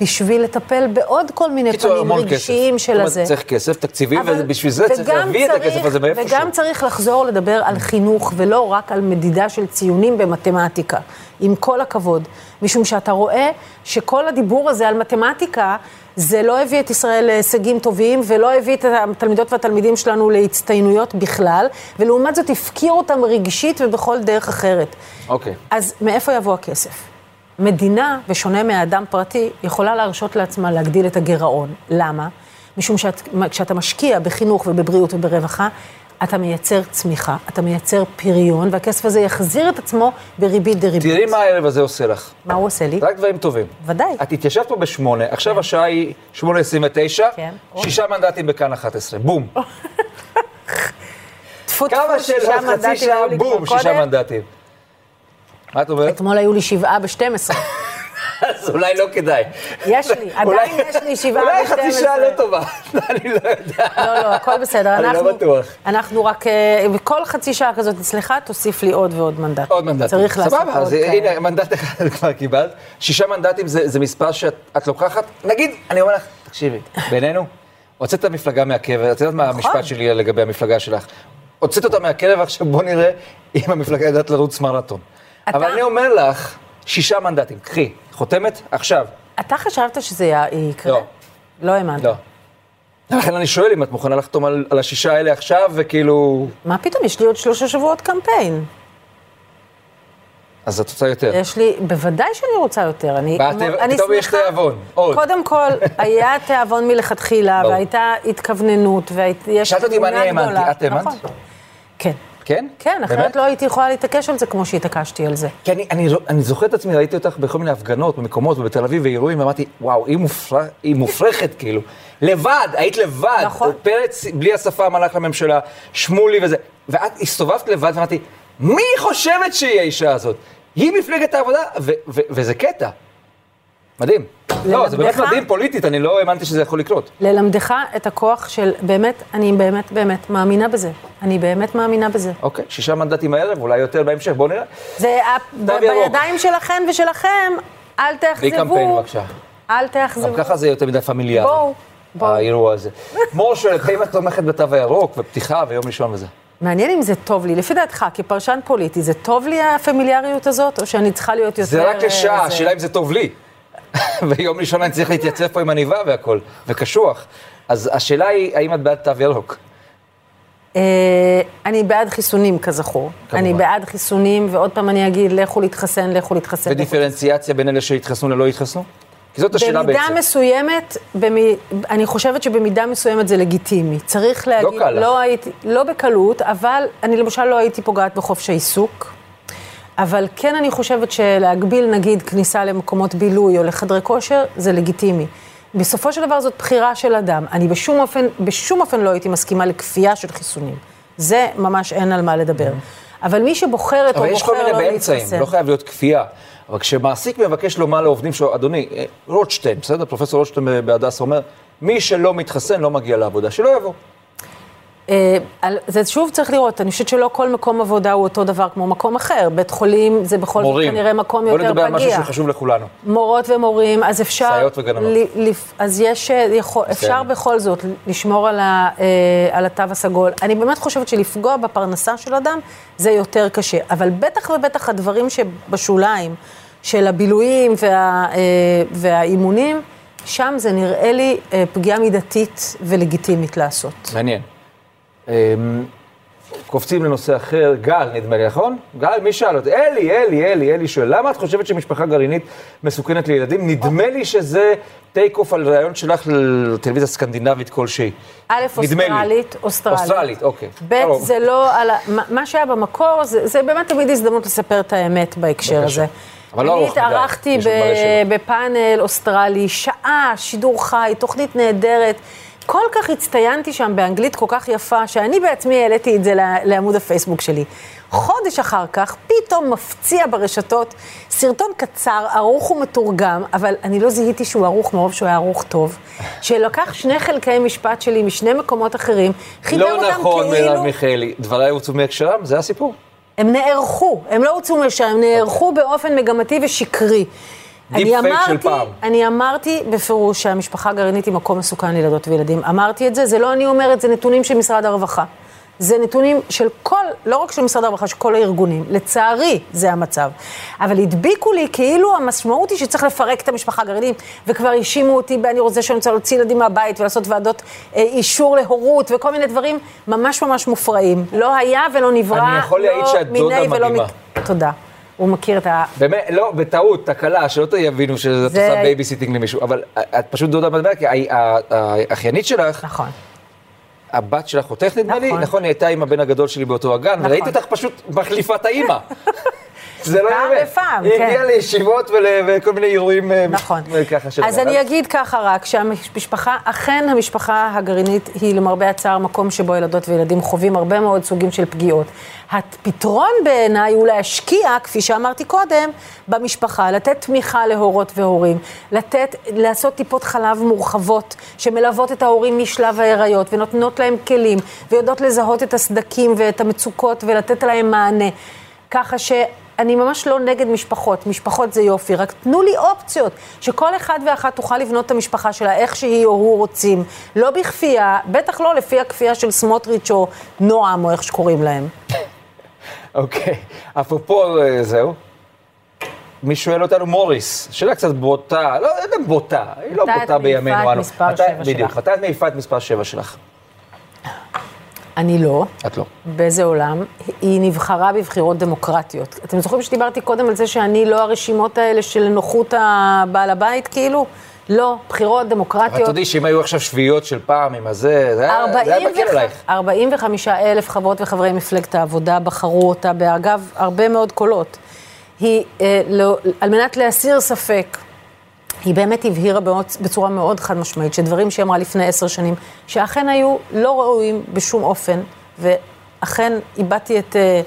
בשביל לטפל בעוד כל מיני פנים כסף. רגשיים זאת של הזה. צריך כסף, תקציבים, אבל- ובשביל זה צריך להביא את הכסף הזה מאיפשהו. וגם צריך לחזור לדבר על חינוך, ולא רק על מדידה של ציונים במתמטיקה, עם כל הכבוד. משום שאתה רואה שכל הדיבור הזה על מתמטיקה, זה לא הביא את ישראל להישגים טובים, ולא הביא את התלמידות והתלמידים שלנו להצטיינויות בכלל, ולעומת זאת הפקיר אותם רגשית ובכל דרך אחרת. אוקיי. אז מאיפה יבוא הכסף? מדינה, בשונה מאדם פרטי, יכולה להרשות לעצמה להגדיל את הגירעון. למה? משום שכשאתה משקיע בחינוך ובבריאות וברווחה, אתה מייצר צמיחה, אתה מייצר פריון, והכסף הזה יחזיר את עצמו בריבית דריבית. תראי מה הערב הזה עושה לך. מה הוא עושה לי? רק דברים טובים. ודאי. את התיישבת פה בשמונה, עכשיו השעה היא שמונה עשרים ותשע, כן. שישה מנדטים בכאן 11, בום. טפו כמה טפו, שישה חצי מנדטים שעה, היו לי כבר בום, שישה. מנדטים. מה את אומרת? אתמול היו לי שבעה ב-12. אז אולי לא כדאי. יש לי, אולי- עדיין יש לי שבעה אולי ב-12. חצי שעה לא טובה, אני לא יודע. לא, לא, הכל בסדר. אני לא בטוח. אנחנו רק, אה, בכל חצי שעה כזאת אצלך, תוסיף לי עוד ועוד מנדט. עוד מנדטים. צריך לעשות סבבה, עוד אז כאלה. הנה, מנדט אחד כבר קיבלת. שישה מנדטים זה מספר שאת את לוקחת, נגיד, אני אומר לך, תקשיבי, בינינו, הוצאת את המפלגה מהקבר, את יודעת מה נכון. המשפט שלי לגבי המפלגה שלך? הוצאת אותה מהקרב, עכשיו בוא נראה אם המפלגה יודעת לרוץ מרתון. אתה- אבל אני אומר לך, שישה מנדטים, קחי, חותמת, עכשיו. אתה חשבת שזה יקרה? לא. לא האמנת. לא. לכן אני שואל אם את מוכנה לחתום על, על השישה האלה עכשיו, וכאילו... מה פתאום, יש לי עוד שלושה שבועות קמפיין. אז את רוצה יותר. יש לי, בוודאי שאני רוצה יותר. אני, והטבע- אני פתאום יש תיאבון, עוד. קודם כל, היה תיאבון מלכתחילה. והייתה התכווננות, ויש שאלת אותי אמונה אני האמנתי. את האמנת? נכון. כן. כן? כן, אחרת? לא הייתי יכולה להתעקש על זה כמו שהתעקשתי על זה. כי אני, אני, אני זוכר את עצמי, ראיתי אותך בכל מיני הפגנות, במקומות, ובתל אביב, ואירועים, ואמרתי, וואו, היא, מופר, היא מופרכת, כאילו. לבד, היית לבד. נכון. פרץ, בלי השפם, הלך לממשלה, שמולי וזה. ואת הסתובבת לבד, ואמרתי, מי חושבת שהיא האישה הזאת? היא מפלגת העבודה, ו- ו- וזה קטע. מדהים. לא, זה באמת? מדהים פוליטית, אני לא האמנתי שזה יכול לקרות. ללמדך את הכוח של, באמת, אני באמת באמת מאמינה בזה. אני באמת מאמינה בזה. אוקיי, שישה מנדטים הערב, אולי יותר בהמשך, בואו נראה. זה. בידיים שלכן ושלכם, אל בלי תאכזבו. קמפיין, בבקשה. אל גם תאכזבו. ככה זה יותר מדי פמיליארי. בואו. האירוע הזה. מור שואלת, האם את תומכת בתו הירוק ופתיחה ויום ראשון וזה? מעניין אם זה טוב לי. לפי דעתך, כפרשן פוליטי, זה טוב לי הפמיליאריות הזאת, או שאני צריכה להיות יותר... זה רק לשעה, אה, השאלה אם זה טוב לי. ויום ראשון אני צריך להתייצב פה עם עניבה והכל, וקשוח. אז השאלה היא, האם את בעד תו ירוק? אה, אני בעד חיסונים, כזכור. אני בעד חיסונים, ועוד פעם אני אגיד, לכו להתחסן, לכו להתחסן. ודיפרנציאציה בין אלה שהתחסנו ללא התחסנו? כי זאת השאלה במידה בעצם. מסוימת, במי, אני חושבת שבמידה מסוימת זה לגיטימי. צריך להגיד, קל לך. לא הייתי, לא בקלות, אבל אני למשל לא הייתי פוגעת בחופש העיסוק. אבל כן אני חושבת שלהגביל נגיד כניסה למקומות בילוי או לחדרי כושר, זה לגיטימי. בסופו של דבר זאת בחירה של אדם. אני בשום אופן, בשום אופן לא הייתי מסכימה לכפייה של חיסונים. זה ממש אין על מה לדבר. אבל מי שבוחרת או אבל יש כל בוחר מיני לא באמצעים, להתחסן. לא חייב להיות כפייה. אבל כשמעסיק מבקש לומר לעובדים שלו, אדוני, אה, רוטשטיין, בסדר? פרופסור רוטשטיין בהדסה אומר, מי שלא מתחסן לא מגיע לעבודה, שלא יבוא. אה, זה שוב צריך לראות, אני חושבת שלא כל מקום עבודה הוא אותו דבר כמו מקום אחר. בית חולים זה בכל זאת מורים. כנראה מקום בוא יותר נדבר על משהו פגיע. שחשוב לכולנו. מורות ומורים, אז אפשר... סייעות וגננות. ל- לפ- אז יש, אה, יכול, אפשר בכל זאת לשמור על, ה, אה, על התו הסגול. אני באמת חושבת שלפגוע בפרנסה של אדם זה יותר קשה. אבל בטח ובטח הדברים שבשוליים, של הבילויים וה, והאימונים, שם זה נראה לי פגיעה מידתית ולגיטימית לעשות. מעניין. אמ, קופצים לנושא אחר, גל, נדמה לי, נכון? גל, מי שאל אותי? אלי, אלי, אלי, אלי שואל, למה את חושבת שמשפחה גרעינית מסוכנת לילדים? נדמה לי שזה takeoff על רעיון שלך לטלוויזיה סקנדינבית כלשהי. א'. אוסטרלית, אוסטרלית. אוסטרלית, אוקיי. ב'. זה לא על ה... מה- שהיה במקור, זה, זה באמת תמיד הזדמנות לספר את האמת בהקשר בבקשה. הזה. אבל לא אני ארוך מדי, התארחתי ב- שאלות. בפאנל אוסטרלי, שעה, שידור חי, תוכנית נהדרת. כל כך הצטיינתי שם באנגלית כל כך יפה, שאני בעצמי העליתי את זה לעמוד הפייסבוק שלי. חודש אחר כך, פתאום מפציע ברשתות סרטון קצר, ערוך ומתורגם, אבל אני לא זיהיתי שהוא ערוך מרוב שהוא היה ערוך טוב, שלקח שני חלקי משפט שלי משני מקומות אחרים, חיבר לא אותם נכון, כאילו... מרב מיכאלי. דבריי הוצאו מהקשרם, זה הסיפור. הם נערכו, הם לא הוצאו משם, הם נערכו באופן מגמתי ושקרי. אני אמרתי. אני אמרתי בפירוש שהמשפחה הגרעינית היא מקום מסוכן לילדות וילדים. אמרתי את זה, זה לא אני אומרת, זה נתונים של משרד הרווחה. זה נתונים של כל, לא רק של משרד הרווחה, של כל הארגונים. לצערי, זה המצב. אבל הדביקו לי כאילו המשמעות היא שצריך לפרק את המשפחה הגרעינית, וכבר האשימו אותי ב"אני רוצה שאני רוצה להוציא ילדים מהבית ולעשות ועדות אה, אישור להורות וכל מיני דברים ממש ממש מופרעים. לא היה ולא נברא, אני יכול להעיד לא שאת דודה מיני ולא מדהימה. מק- תודה. הוא מכיר את ה... באמת, לא, בטעות, תקלה, שלא יבינו שאת זה- עושה בייביסיטינג למישהו, אבל את פשוט דודה מדהימה, כי האחיינית שלך, נכון. הבת שלך חותך נדמה לי, נכון. נכון, היא הייתה עם הבן הגדול שלי באותו הגן, נכון. וראיתי אותך פשוט מחליפה את האימא. זה לא פעם יאמן. בפעם, היא כן. הגיעה לישיבות ול- וכל מיני אירועים אה, נכון. ככה של... אז אני אגיד ככה רק, שהמשפחה, אכן המשפחה הגרעינית היא למרבה הצער מקום שבו ילדות וילדים חווים הרבה מאוד סוגים של פגיעות. הפתרון בעיניי הוא להשקיע, כפי שאמרתי קודם, במשפחה, לתת תמיכה להורות והורים, לתת, לעשות טיפות חלב מורחבות שמלוות את ההורים משלב ההיריות ונותנות להם כלים ויודעות לזהות את הסדקים ואת המצוקות ולתת להם מענה. ככה ש... אני ממש לא נגד משפחות, משפחות זה יופי, רק תנו לי אופציות, שכל אחד ואחת תוכל לבנות את המשפחה שלה איך שהיא או הוא רוצים, לא בכפייה, בטח לא לפי הכפייה של סמוטריץ' או נועם, או איך שקוראים להם. אוקיי, אפרופו אה, זהו, מי שואל אותנו? מוריס, שאלה קצת בוטה, לא יודע בוטה, היא לא מתי את בוטה מעיפה בימינו את. מספר מתי- שבע בדיוק, שלך? מתי את מעיפה את מספר 7 שלך? אני לא. את לא. באיזה עולם? היא נבחרה בבחירות דמוקרטיות. אתם זוכרים שדיברתי קודם על זה שאני לא הרשימות האלה של נוחות הבעל הבית, כאילו? לא, בחירות אבל דמוקרטיות. תודי שאם היו עכשיו שביעיות של פעם עם הזה, זה היה מקל עלייך. 45 אלף חברות וחברי מפלגת העבודה בחרו אותה, באגב, הרבה מאוד קולות. היא, אה, לא, על מנת להסיר ספק, היא באמת הבהירה בצורה מאוד חד משמעית, שדברים שהיא אמרה לפני עשר שנים, שאכן היו לא ראויים בשום אופן, ואכן איבדתי את אה,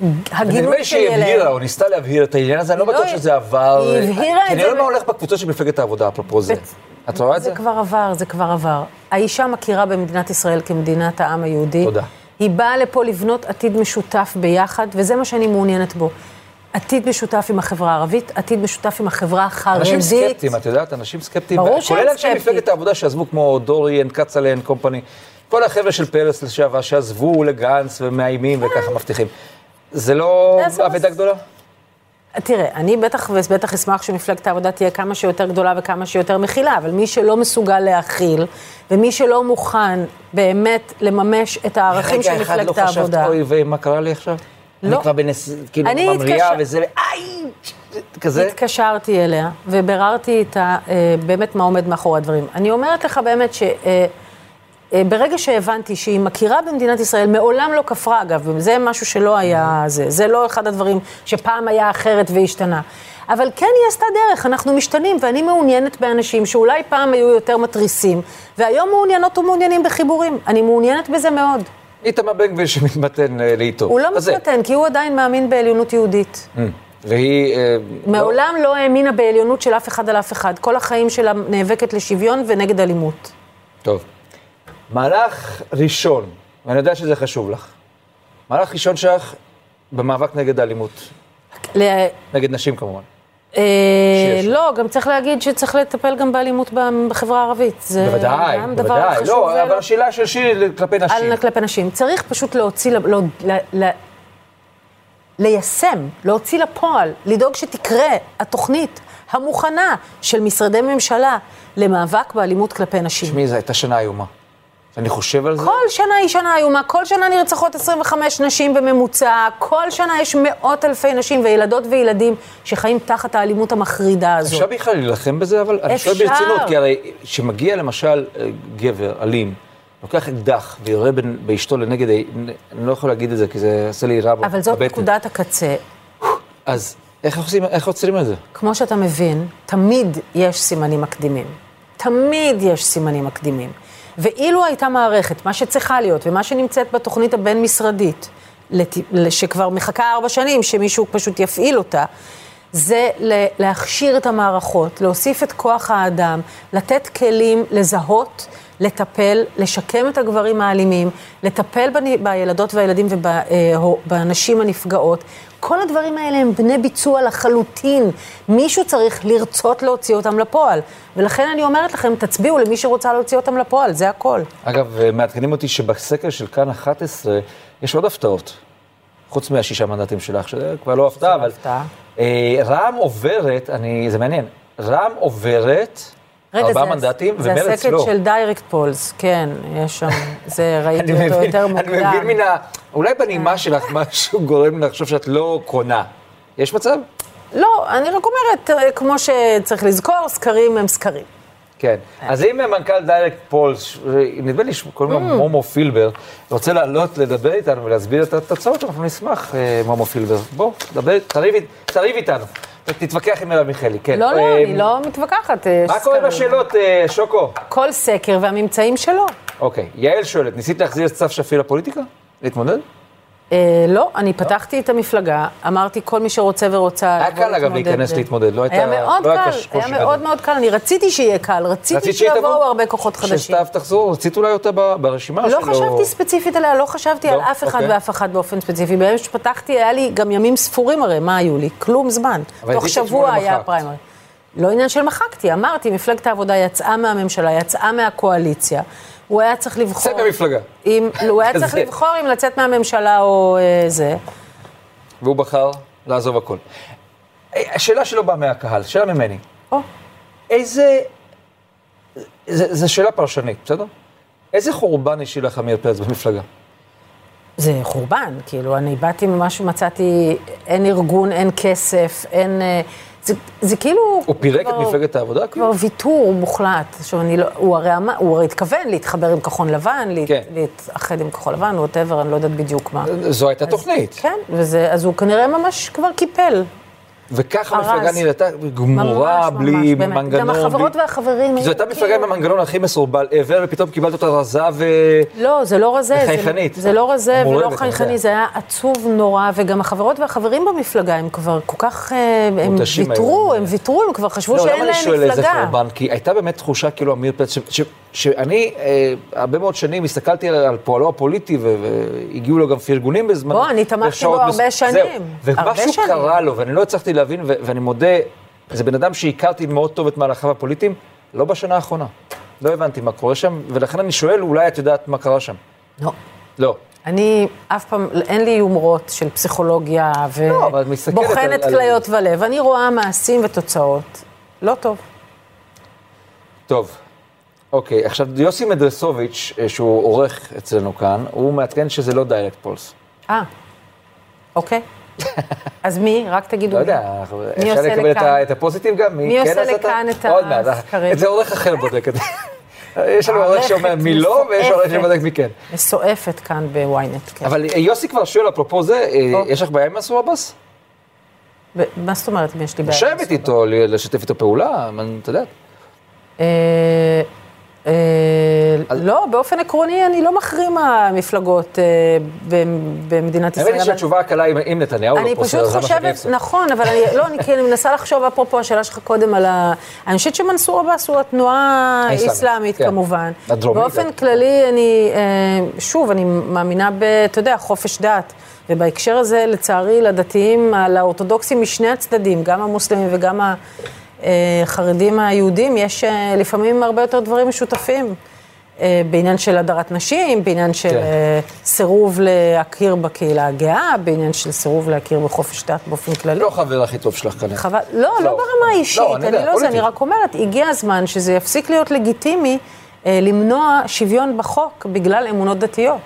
נדמה הגינוי לי שלי שהיא אליהם. הבהירה, או ניסתה להבהיר את העניין הזה, אני לא לא, בטוח היא- שזה עבר. היא הבהירה את כי אני זה לא יודע מה הולך בקבוצות של מפלגת העבודה, אפרופו זה. את רואה את זה? זה כבר עבר, זה כבר עבר. האישה מכירה במדינת ישראל כמדינת העם היהודי. תודה. היא באה לפה לבנות עתיד משותף ביחד, וזה מה שאני מעוניינת בו. עתיד משותף עם החברה הערבית, עתיד משותף עם החברה החרדית. אנשים סקפטיים, את יודעת, אנשים סקפטיים. ברור שהם כולל אנשי סקפטיים. מפלגת העבודה שעזבו, כמו דוריאן, כצל'ה קומפני. כל החבר'ה של פרס לשעבר שעזבו לגנץ ומאיימים וככה מבטיחים. זה לא אבדה גדולה? תראה, אני בטח ובטח אשמח שמפלגת העבודה תהיה כמה שיותר גדולה וכמה שיותר מכילה, אבל מי שלא מסוגל להכיל, ומי שלא מוכן באמת לממש את הערכים של רגע אחד לא מפלגת חשבת, העבודה... אוי ויי, מה קרה לי עכשיו? לא. אני כבר בנס... כאילו, אני ממריאה התקשר- וזה, איי! כזה? התקשרתי אליה וביררתי איתה אה, באמת מה עומד מאחורי הדברים. אני אומרת לך באמת ש... אה, אה, ברגע שהבנתי שהיא מכירה במדינת ישראל, מעולם לא כפרה אגב, וזה משהו שלא היה זה, זה לא אחד הדברים שפעם היה אחרת והשתנה. אבל כן היא עשתה דרך, אנחנו משתנים, ואני מעוניינת באנשים שאולי פעם היו יותר מתריסים, והיום מעוניינות ומעוניינים בחיבורים. אני מעוניינת בזה מאוד. איתמר בן גביר שמתמתן אה, לאיתו. הוא לא. מתמתן, כי הוא עדיין מאמין בעליונות יהודית. Mm. והיא... אה, מעולם לא האמינה בעליונות של אף אחד על אף אחד. כל החיים שלה נאבקת לשוויון ונגד אלימות. טוב. מהלך ראשון, ואני יודע שזה חשוב לך. מהלך ראשון שלך במאבק נגד האלימות. נגד נשים כמובן. אה. לא, גם צריך להגיד שצריך לטפל גם באלימות בחברה הערבית. זה בוודאי, גם דבר בוודאי. חשוב לא, אבל השאלה של שירי כלפי נשים. על כלפי נשים. צריך פשוט להוציא, לא, ליישם, להוציא לפועל, לדאוג שתקרה התוכנית המוכנה של משרדי ממשלה למאבק באלימות כלפי נשים. תשמעי, זו הייתה שנה איומה. אני חושב על זה. כל שנה היא שנה איומה, כל שנה נרצחות 25 נשים בממוצע, כל שנה יש מאות אלפי נשים וילדות וילדים שחיים תחת האלימות המחרידה הזו. אפשר בכלל להילחם בזה, אבל אני שואל אפשר. ברצינות, כי הרי כשמגיע למשל אה, גבר אלים, לוקח אקדח ויורה באשתו לנגד, אני לא יכול להגיד את זה, כי זה עושה לי רע אבל זאת בבטן. נקודת הקצה. אז איך עושים- איך עוצרים את זה? כמו שאתה מבין, תמיד יש סימנים מקדימים. תמיד יש סימנים מקדימים. ואילו הייתה מערכת, מה שצריכה להיות, ומה שנמצאת בתוכנית הבין-משרדית, שכבר מחכה ארבע שנים, שמישהו פשוט יפעיל אותה, זה להכשיר את המערכות, להוסיף את כוח האדם, לתת כלים לזהות, לטפל, לשקם את הגברים האלימים, לטפל בילדות והילדים ובנשים הנפגעות. כל הדברים האלה הם בני ביצוע לחלוטין. מישהו צריך לרצות להוציא אותם לפועל. ולכן אני אומרת לכם, תצביעו למי שרוצה להוציא אותם לפועל, זה הכל. אגב, אה, מעדכנים אותי שבסקר של כאן 11 יש עוד הפתעות. חוץ מהשישה מנדטים שלך, שזה כבר לא הפתעה, אבל... הפתעה. אה, רע"מ עוברת, אני, זה מעניין, רע"מ עוברת ארבעה מנדטים, זה ומרצ הסקר לא. של דיירקט פולס, כן, יש שם, זה ראיתי אני אותו מבין, יותר אני מוקדם. מבין מן ה... אולי בנימה שלך משהו גורם לחשוב שאת לא קונה. יש מצב? לא, אני רק אומרת, אה, כמו שצריך לזכור, סקרים הם סקרים. כן. אז אם מנכ"ל דיירקט פולס, נדמה לי שקוראים לו Mm. מומו פילבר, רוצה לעלות לדבר איתנו ולהסביר את התוצאות, אנחנו נשמח, אה, מומו פילבר. בוא, דבר, תריב, איתנו. תתווכח עם מרב מיכאלי, כן. לא, לא, אה, אני לא מתווכחת. אה, מה קורה. בשאלות, אה, שוקו? כל סקר והממצאים שלו. אוקיי, יעל שואלת, ניסית להחזיר את סתיו שפיר לפוליטיקה? להתמודד? אה, לא, אני פתחתי את המפלגה, אמרתי כל מי שרוצה ורוצה היה קל, אגב. להיכנס להתמודד, לא הייתה- היה מאוד לא היה קל, היה קושי מאוד. מאוד קל, אני רציתי שיהיה קל, רציתי שיבואו? הרבה כוחות חדשים. שסתיו תחזור? רצית אולי אותה ברשימה לא שלו? חשבתי ספציפית עליה, לא חשבתי לא? על אף אחד אוקיי. ואף אחת באופן ספציפי. ביום שפתחתי, היה לי גם ימים ספורים הרי, מה היו לי? כלום זמן. תוך שבוע שמונה היה. הפריימרי. לא עניין של מחקתי, אמרתי, מפלגת העבודה יצאה מהממשלה, יצאה מהקואליציה. הוא היה צריך לבחור... צאת מהמפלגה. אם, הוא היה צריך. לבחור אם לצאת מהממשלה או אה, זה. והוא בחר לעזוב הכל. אה, השאלה שלו באה מהקהל, שאלה ממני. או, איזה... זו שאלה פרשנית, בסדר? איזה חורבן השאיר לך עמיר פרץ במפלגה? זה חורבן, כאילו, אני באתי ממש ומצאתי, אין ארגון, אין כסף, אין... אה, זה, זה כאילו... הוא פירק את מפלגת העבודה? כאילו? כבר ויתור מוחלט. עכשיו, אני לא, הוא הרי, הוא הרי התכוון להתחבר עם כחול לבן, כן. להתאחד עם כחול לבן, ווטאבר, אני לא יודעת בדיוק מה. זו הייתה תוכנית. כן, וזה, אז הוא כנראה ממש כבר קיפל. וככה. המפלגה נראתה גמורה, ממש, בלי ממש, באמת. מנגנון. גם החברות בלי- והחברים... זו הייתה מפלגה כאילו- עם המנגנון הכי מסורבל ever, ופתאום קיבלת אותה רזה ו... לא, זה לא רזה. זה- וחייכנית. זה לא רזה ולא. חייכני, זה היה עצוב נורא, וגם החברות והחברים במפלגה, הם כבר כל כך... אה, הם ויתרו. הם ויתרו, הם כבר חשבו לא, שאין למה אני להם שואל איזה מפלגה. חורבן? כי הייתה באמת תחושה כאילו עמיר פרץ, שאני אה, הרבה מאוד שנים הסתכלתי על, על פועלו הפוליטי, והגיעו לו גם פרגונים בזמן. בוא, אני תמכתי בו הרבה זהו. שנים. הרבה ומשהו. קרה לו, ואני לא הצלחתי להבין, ו- ואני מודה, זה בן אדם שהכרתי מאוד טוב את מהלכיו הפוליטיים, לא בשנה האחרונה. לא הבנתי מה קורה שם, ולכן אני שואל, אולי את יודעת מה קרה שם. לא. לא. אני אף פעם, אין לי יומרות של פסיכולוגיה, לא, על- ובוחנת על- כליות ולב. אני רואה מעשים ותוצאות. לא טוב. טוב. אוקיי, עכשיו יוסי מדרסוביץ', אה, שהוא עורך אצלנו כאן, הוא מעדכן שזה לא דיירקט פולס. אה, אוקיי. אז מי? רק תגידו לא מי. יודע, אנחנו- מי אפשר לקבל את לכאן? ה- את הפוסיטיב גם? מי עושה לכאן את הסקרים? את זה עורך אחר בודק את זה. יש לנו עורך שאומר מי לא, ויש עורך. שבודק מי כן. מסועפת כאן בוויינט, כן. אבל יוסי כבר שואל, אפרופו זה, אה, או. יש לך בעיה עם מנסור עבאס? מה זאת אומרת, אם יש לי בעיה? לשבת איתו, לשתף איתו פעולה, אתה יודע. אה, לא, באופן עקרוני אני לא מחרימה מפלגות אה, במדינת ישראל. האמת היא שהתשובה הקלה עם- עם נתניהו לא אני פשוט זה מה שאני חושבת, אעשה. נכון, אבל אני, לא, אני כאילו מנסה לחשוב, אפרופו השאלה שלך קודם על ה... אני חושבת שמנסור עבאס הוא התנועה האסלאמית, כן. כמובן. הדרומית באופן גם. כללי, אני, אה, שוב, אני מאמינה ב, אתה יודע, חופש דת. ובהקשר הזה, לצערי, לדתיים, לאורתודוקסים משני הצדדים, גם המוסלמים וגם החרדים היהודים, יש אה, לפעמים הרבה יותר דברים משותפים. אה, בעניין של הדרת נשים, בעניין של כן. אה, סירוב להכיר בקהילה הגאה, בעניין של סירוב להכיר בחופש דת באופן כללי. לא החבר הכי טוב שלך כנראה. חבל, לא, לא לא. ברמה האישית, לא, אני אני יודע, לא זה, אני. רק אומרת, הגיע הזמן שזה יפסיק להיות לגיטימי אה, למנוע שוויון בחוק בגלל אמונות דתיות.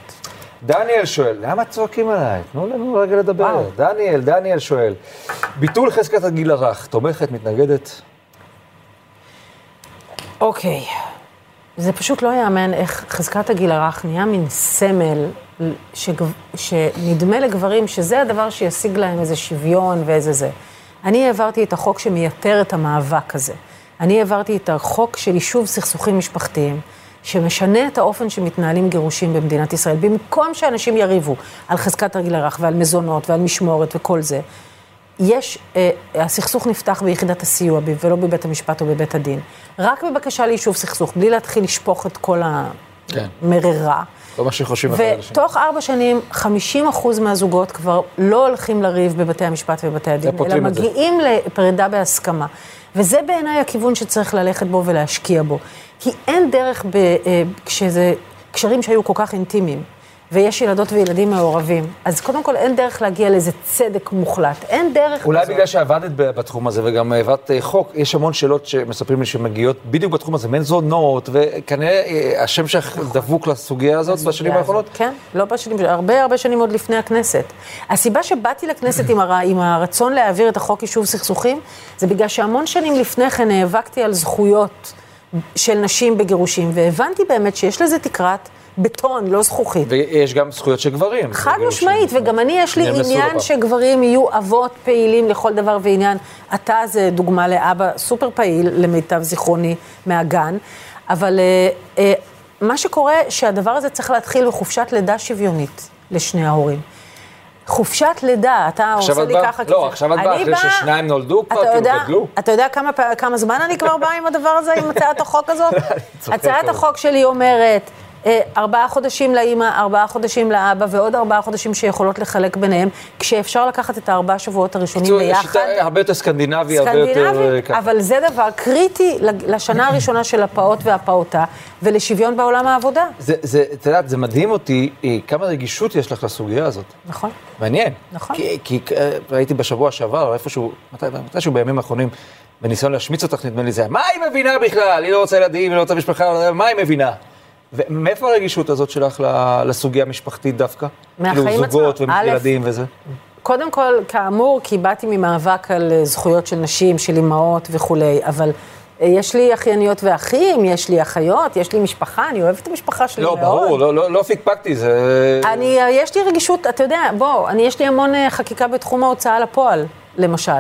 דניאל שואל, למה צועקים עליי? תנו לנו רגע לדבר. דניאל, דניאל שואל, ביטול חזקת הגיל הרך, תומכת, מתנגדת? אוקיי, זה פשוט לא ייאמן איך חזקת הגיל הרך נהיה מין סמל שגב... שנדמה לגברים שזה הדבר שישיג להם איזה שוויון ואיזה זה. אני העברתי את החוק שמייתר את המאבק הזה. אני העברתי את החוק של יישוב סכסוכים משפחתיים, שמשנה את האופן שמתנהלים גירושים במדינת ישראל. במקום שאנשים יריבו על חזקת הגיל הרך ועל מזונות ועל משמורת וכל זה, יש, אה, הסכסוך נפתח ביחידת הסיוע ולא בבית המשפט או בבית הדין. רק בבקשה ליישוב סכסוך, בלי להתחיל לשפוך את כל כן. המררה. לא מה שחושבים על השני. ותוך ארבע שנים, 50 אחוז מהזוגות כבר לא הולכים לריב בבתי המשפט ובבתי הדין, אלא. מגיעים לפרידה בהסכמה. וזה בעיניי הכיוון שצריך ללכת בו ולהשקיע בו. כי אין דרך, ב, אה, כשזה קשרים שהיו כל כך אינטימיים, ויש ילדות וילדים מעורבים, אז קודם כל אין דרך להגיע לאיזה צדק מוחלט. אין דרך אולי כזאת. בגלל שעבדת בתחום הזה וגם העברת אה, חוק, יש המון שאלות שמספרים לי שמגיעות בדיוק בתחום הזה, מזונות, וכנראה אה, השם שלך דבוק לסוגיה הזאת בשנים האחרונות. כן, לא בשנים, הרבה הרבה שנים עוד לפני הכנסת. הסיבה שבאתי לכנסת עם, הר, עם הרצון להעביר את החוק יישוב סכסוכים, זה בגלל שהמון שנים לפני כן נאבקתי על זכויות של נשים בגירושים, והבנתי באמת שיש לזה תקרת בטון, לא זכוכית. ויש גם זכויות של גברים. חד. משמעית, וגם אני, יש לי עניין. שגברים יהיו אבות פעילים לכל דבר ועניין. אתה זה דוגמה לאבא סופר פעיל, למיטב זיכרוני, מהגן, אבל אה, אה, מה שקורה, שהדבר הזה צריך להתחיל בחופשת לידה שוויונית לשני ההורים. חופשת לידה, אתה עושה לי ככה. לא, כי זה- עכשיו את באה אחרי באה- ששניים נולדו כבר, כאילו יודע- גדלו. אתה יודע כמה כמה זמן אני כבר באה עם הדבר הזה, עם הצעת החוק הזאת? הצעת. החוק שלי אומרת, ארבעה חודשים לאימא, ארבעה חודשים לאבא, ועוד ארבעה חודשים שיכולות לחלק ביניהם, כשאפשר לקחת את הארבעה שבועות הראשונים ביחד. שיטה הרבה יותר סקנדינבי, הרבה יותר... אה. אבל זה דבר קריטי לשנה הראשונה של הפעוט והפעוטה, ולשוויון בעולם העבודה. זה, את יודעת, זה מדהים אותי, אה, כמה רגישות יש לך לסוגיה הזאת. נכון. מעניין. נכון. כי, כי אה, ראיתי בשבוע שעבר, איפשהו, מתי, מתישהו בימים האחרונים, בניסיון להשמיץ אותך, נדמה לי זה, מה היא מבינה בכלל? היא לא רוצה ילדים, היא לא רוצה משפחה, מה היא מבינה? ומאיפה הרגישות הזאת שלך לסוגיה המשפחתית דווקא? מהחיים כאילו זוגות עצמם. א', וילדים וזה? קודם כל, כאמור, כי באתי ממאבק על אה, זכויות של נשים, של אימהות וכולי, אבל אה, יש לי אחייניות ואחים, יש לי אחיות, יש לי משפחה, אני אוהבת את המשפחה שלי לא, מאוד. ברור, לא, לא, לא פיקפקתי, זה... אני, אה, יש לי רגישות, אתה יודע, בוא, אני, יש לי המון חקיקה בתחום ההוצאה לפועל, למשל.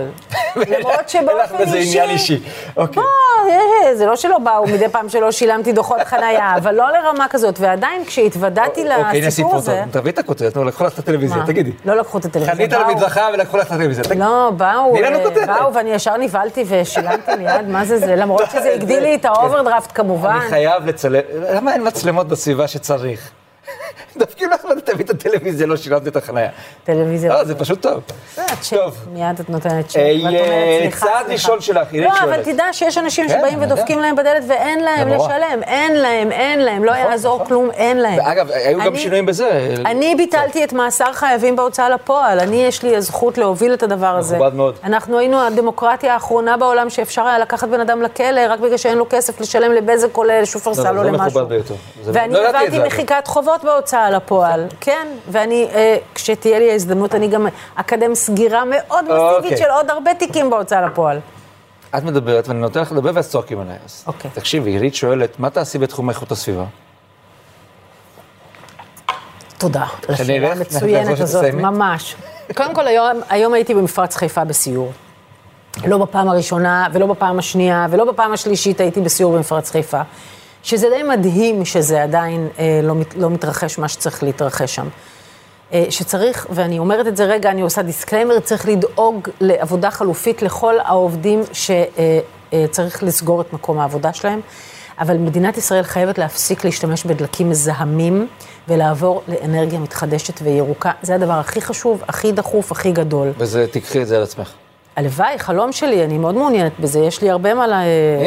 למרות אין לך שבאופן אישי... עניין אישי. אוקיי. בוא, אה, זה לא שלא באו מדי פעם שלא שילמתי דוחות חנייה, אבל לא לרמה כזאת. ועדיין, כשהתוודעתי אוקיי, הנה לסיפור סיפור הזה... טוב. תביא את הכותרת, נו, לקחו לך את הטלוויזיה? תגידי. לא לקחו את הטלוויזיה. חנית באו- למדרכה ולקחו לך את הטלוויזיה. תגידי. לא, באו, אה. באו, ואני ישר נבהלתי ושילמתי מיד, מה זה זה? למרות שזה הגדיל לי את האוברדרפט כמובן. אני חייב לצלם, למה אין מצלמות בסביבה שצריך? דופקים לך תביא את הטלוויזיה, לא שילמת את החניה. טלוויזיה. לא, זה פשוט טוב. הצ'ק, טוב. מיד את נותנת צ'ק. אה, ואת אומרת, סליחה, צעד. ראשון שלך, עירית לא, אבל שואלת. תדע שיש אנשים כן, שבאים ודופקים. להם בדלת ואין להם. לשלם. אין להם, אין להם, לא יעזור נכון. כלום, אין להם. ואגב, היו גם שינויים בזה. אני ביטלתי את מאסר חייבים בהוצאה לפועל. אני, יש לי הזכות להוביל את הדבר הזה. מכובד מאוד. אנחנו היינו הדמוקרטיה האחרונה בעולם שאפשר היה לקחת בן אדם לכלא רק בגלל שאין לו כסף לשלם לבזק או לשופרסל לא, או למשהו. ואני לא מחיקת חובות בהוצאה לפועל. כן, ואני, אה, כשתהיה לי ההזדמנות, אני גם אקדם סגירה מאוד מסיבית אוקיי. של עוד הרבה תיקים בהוצאה לפועל. את מדברת ואני נותן לך לדבר ואז צועקים עליי. אז אוקיי. תקשיבי, עירית שואלת, מה תעשי בתחום איכות הסביבה? תודה. לשאלה? המצוינת הזאת? ממש. קודם כל, היום, היום הייתי במפרץ חיפה בסיור. לא בפעם הראשונה, ולא בפעם השנייה, ולא בפעם השלישית הייתי בסיור במפרץ חיפה. שזה די מדהים שזה עדיין אה, לא, מת, לא מתרחש מה שצריך להתרחש שם. אה, שצריך, ואני אומרת את זה רגע, אני עושה דיסקליימר, צריך לדאוג לעבודה חלופית לכל העובדים שצריך לסגור את מקום העבודה שלהם. אבל מדינת ישראל חייבת להפסיק להשתמש בדלקים מזהמים ולעבור לאנרגיה מתחדשת וירוקה. זה הדבר הכי חשוב, הכי דחוף, הכי גדול. וזה, תיקחי את זה על עצמך. הלוואי, חלום שלי, אני מאוד מעוניינת בזה, יש לי הרבה מה לה-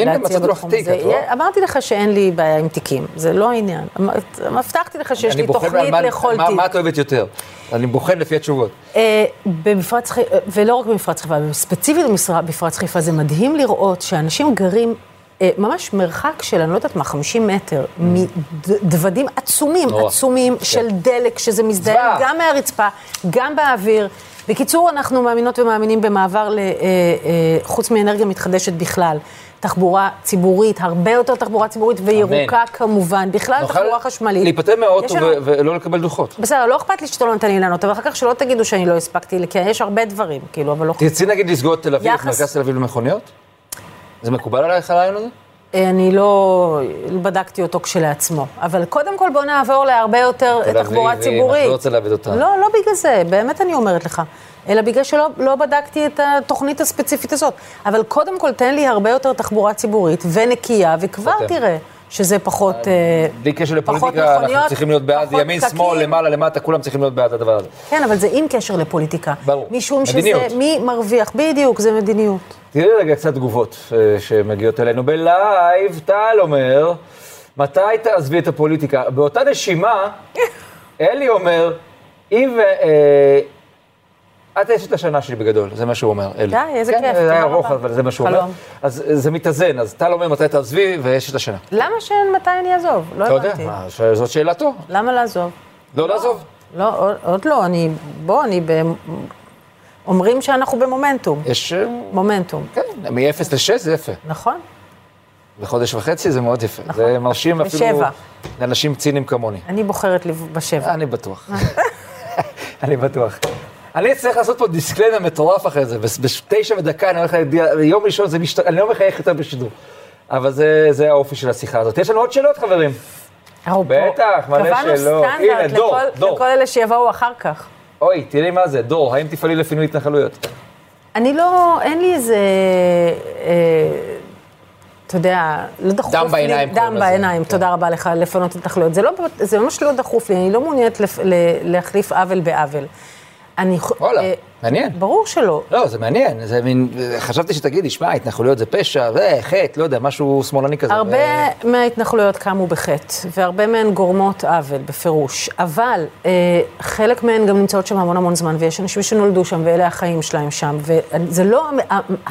להציע בתחום תיק, הזה. רואה? אמרתי לך שאין לי בעיה עם תיקים, זה לא העניין. אמ- הבטחתי לך שיש לי תוכנית מה- לכל מה- תיק. מה את אוהבת יותר? אני בוחן לפי התשובות. אה, במפרץ חיפה, ולא רק במפרץ חיפה, ספציפית במפרץ חיפה, זה מדהים לראות שאנשים גרים אה, ממש מרחק של, אני לא יודעת מה, 50 מטר, מדוודים עצומים. עצומים של דלק, שזה מזדהם. גם מהרצפה, גם באוויר. בקיצור, אנחנו מאמינות ומאמינים במעבר, ל, אה, אה, מאנרגיה מתחדשת בכלל, תחבורה ציבורית, הרבה יותר תחבורה ציבורית וירוקה כמובן, בכלל תחבורה חשמלית. להיפטר מהאוטו לנו- ולא לקבל דוחות. בסדר, לא אכפת לי שאתה לא נותן לי לענות, אבל אחר כך שלא תגידו שאני לא הספקתי, כי יש הרבה דברים, כאילו, אבל לא... תרצי נגיד לסגור את תל אביב, את יחס- מרכז תל אביב למכוניות? זה מקובל עלייך הרעיון הזה? אני לא בדקתי אותו כשלעצמו, אבל קודם כל בוא נעבור להרבה יותר תחבורה אביב, ציבורית. אני לא רוצה לאבד אותה. לא, לא בגלל זה, באמת אני אומרת לך. אלא בגלל שלא לא בדקתי את התוכנית הספציפית הזאת. אבל קודם כל תן לי הרבה יותר תחבורה ציבורית ונקייה, וכבר חותם. תראה שזה פחות... אה, בלי קשר לפוליטיקה, אנחנו מכוניות, צריכים להיות בעד, ימין. שמאל, למעלה, למטה, כולם צריכים להיות בעד הדבר הזה. כן, אבל זה עם קשר לפוליטיקה. ברור. משום. שזה, מי מרוויח? בדיוק, זה מדיניות. תראי רגע קצת תגובות אה, שמגיעות אלינו בלייב. טל אומר, מתי תעזבי את הפוליטיקה? באותה נשימה, אלי אומר, אם. אה, את אשת השנה שלי בגדול, זה מה שהוא אומר, אלי. די, איזה כן, כיף, זה היה תודה ארוך, רבה. אבל זה מה שהוא אומר. אז אה, זה מתאזן, אז טל אומר מתי תעזבי ואשת השנה. למה שאין מתי אני אעזוב? לא אתה יודע, הבנתי. מה, ש- זאת שאלה טוב. למה לעזוב? לא לעזוב. לא, עוד, עוד לא, אני, בוא, אני ב... אומרים שאנחנו במומנטום. יש, אה, מומנטום, כן, מ-0 ל-6 זה יפה. נכון? בחודש וחצי זה מאוד יפה. נכון. זה מרשים אפילו בשבע. לאנשים ציניים כמוני. אני בוחרת בשבע. אני בטוח. אני בטוח. אני צריך לעשות פה דיסקליימר מטורף אחרי זה, בתשע ודקה אני הולך להודיע, יום ראשון זה משת... אני לא מחייך יותר בשידור. אבל זה, זה האופי של השיחה הזאת. יש לנו עוד שאלות, חברים. פה בטח, מלא קבענו שאלות. הנה, סטנדרט דור, לכל, דור. לכל אלה שיבואו אחר כך. אוי, תראי מה זה, דור, האם תפעלי לפינוי התנחלויות? אני לא, אין לי איזה, אה, אתה יודע, לא דחוף דם לי, בעיניים דם. בעיניים, כן. תודה רבה לך, לפנות התנחלויות. זה, לא, זה ממש לא דחוף לי, אני לא מעוניינת להחליף עוול בעוול. אני... וואלה, אה, מעניין. ברור שלא. לא, זה מעניין, זה מין, חשבתי שתגידי, שמע, התנחלויות זה פשע, זה חטא, לא יודע, משהו שמאלני כזה. הרבה מההתנחלויות קמו בחטא, והרבה מהן גורמות עוול, בפירוש. אבל אה, חלק מהן גם נמצאות שם המון המון זמן, ויש אנשים שנולדו שם, ואלה החיים שלהם שם, וזה לא...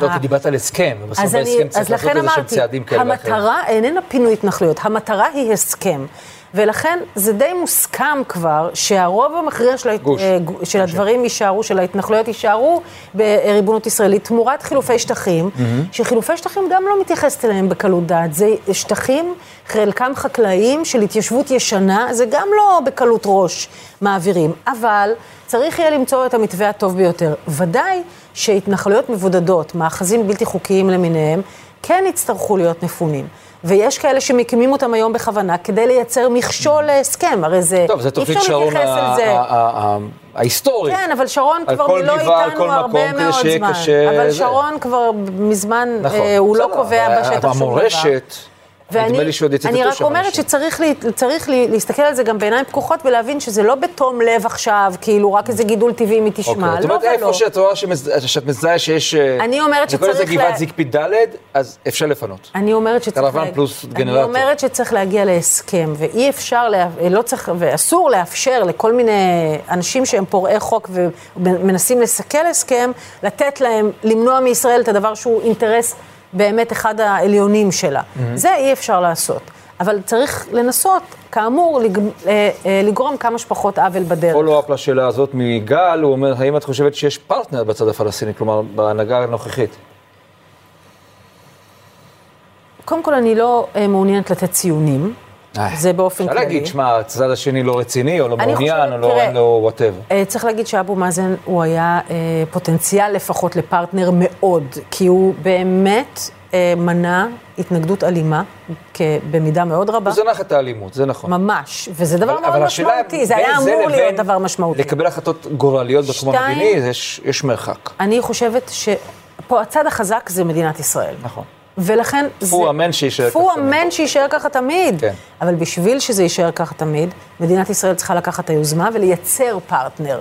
לא, כי דיברת על הסכם, ובסוף בהסכם צריך לעשות איזה שהם צעדים כאלה ואחרים. המטרה איננה פינוי התנחלויות, המטרה היא הסכם. ולכן זה די מוסכם כבר שהרוב המכריע של, גוש. גו- של הדברים יישארו, של ההתנחלויות יישארו בריבונות ישראלית, תמורת חילופי שטחים, שחילופי שטחים גם לא מתייחסת אליהם בקלות דעת. זה שטחים, חלקם חקלאיים של התיישבות ישנה, זה גם לא בקלות ראש מעבירים. אבל צריך יהיה למצוא את המתווה הטוב ביותר. ודאי שהתנחלויות מבודדות, מאחזים בלתי חוקיים למיניהם, כן יצטרכו להיות מפונים. ויש כאלה שמקימים אותם היום בכוונה כדי לייצר מכשול להסכם, הרי זה... טוב, אי תוכנית שרון ההיסטורית. כן, אבל שרון כבר לא איתנו הרבה מאוד זמן. אבל. שרון כבר מזמן, נכון, אה, הוא לא קובע בשטח שום דבר. המורשת, נדמה לי שעוד יצטטו אני רק אומרת. שצריך לי, צריך לי, להסתכל על זה גם בעיניים פקוחות ולהבין שזה לא בתום לב עכשיו, כאילו רק איזה גידול טבעי מתשמע, אוקיי, זאת לא אומרת, איפה ולא. שאת רואה שמז- שאת מזהה שיש... אה, אני אומרת אני קורא לזה שצריך גבעת לה- זקפית ד', אז אפשר לפנות. אני אומרת שצריך... קרוון לה- פלוס אני גנרטור. אומרת שצריך להגיע להסכם, ואי אפשר, לה... לא צריך, ואסור לאפשר לכל מיני אנשים שהם פורעי חוק ומנסים לסכל הסכם, לתת להם, למנוע מישראל את הדבר שהוא אינטרס באמת אחד העליונים שלה. זה אי אפשר לעשות. אבל צריך לנסות, כאמור, לג... אה, אה, לגרום כמה שפחות עוול בדרך. פולו-אפ לשאלה הזאת מגל, הוא אומר, האם את חושבת שיש פרטנר בצד הפלסטיני, כלומר, בהנהגה הנוכחית? קודם כל, אני לא אה, מעוניינת לתת ציונים. אה, זה באופן אפשר כללי. להגיד, שמע, הצד השני לא רציני, או לא מעוניין, או לא אין לו whatever. אה, צריך להגיד שאבו מאזן הוא היה אה, פוטנציאל לפחות לפרטנר מאוד, כי הוא באמת מנע התנגדות אלימה, במידה מאוד רבה. הוא זנח את האלימות, זה נכון. ממש, וזה דבר אבל- מאוד אבל משמעותי, זה היה זה אמור להיות דבר משמעותי. לקבל החלטות גורליות בתחום המדיני, יש- יש מרחק. אני חושבת שפה הצד החזק זה מדינת ישראל. נכון. ולכן זה... פה אמן שיישאר ככה תמיד. אמן שיישאר ככה תמיד. כן. אבל בשביל שזה יישאר ככה תמיד, מדינת ישראל צריכה לקחת את היוזמה ולייצר פרטנר.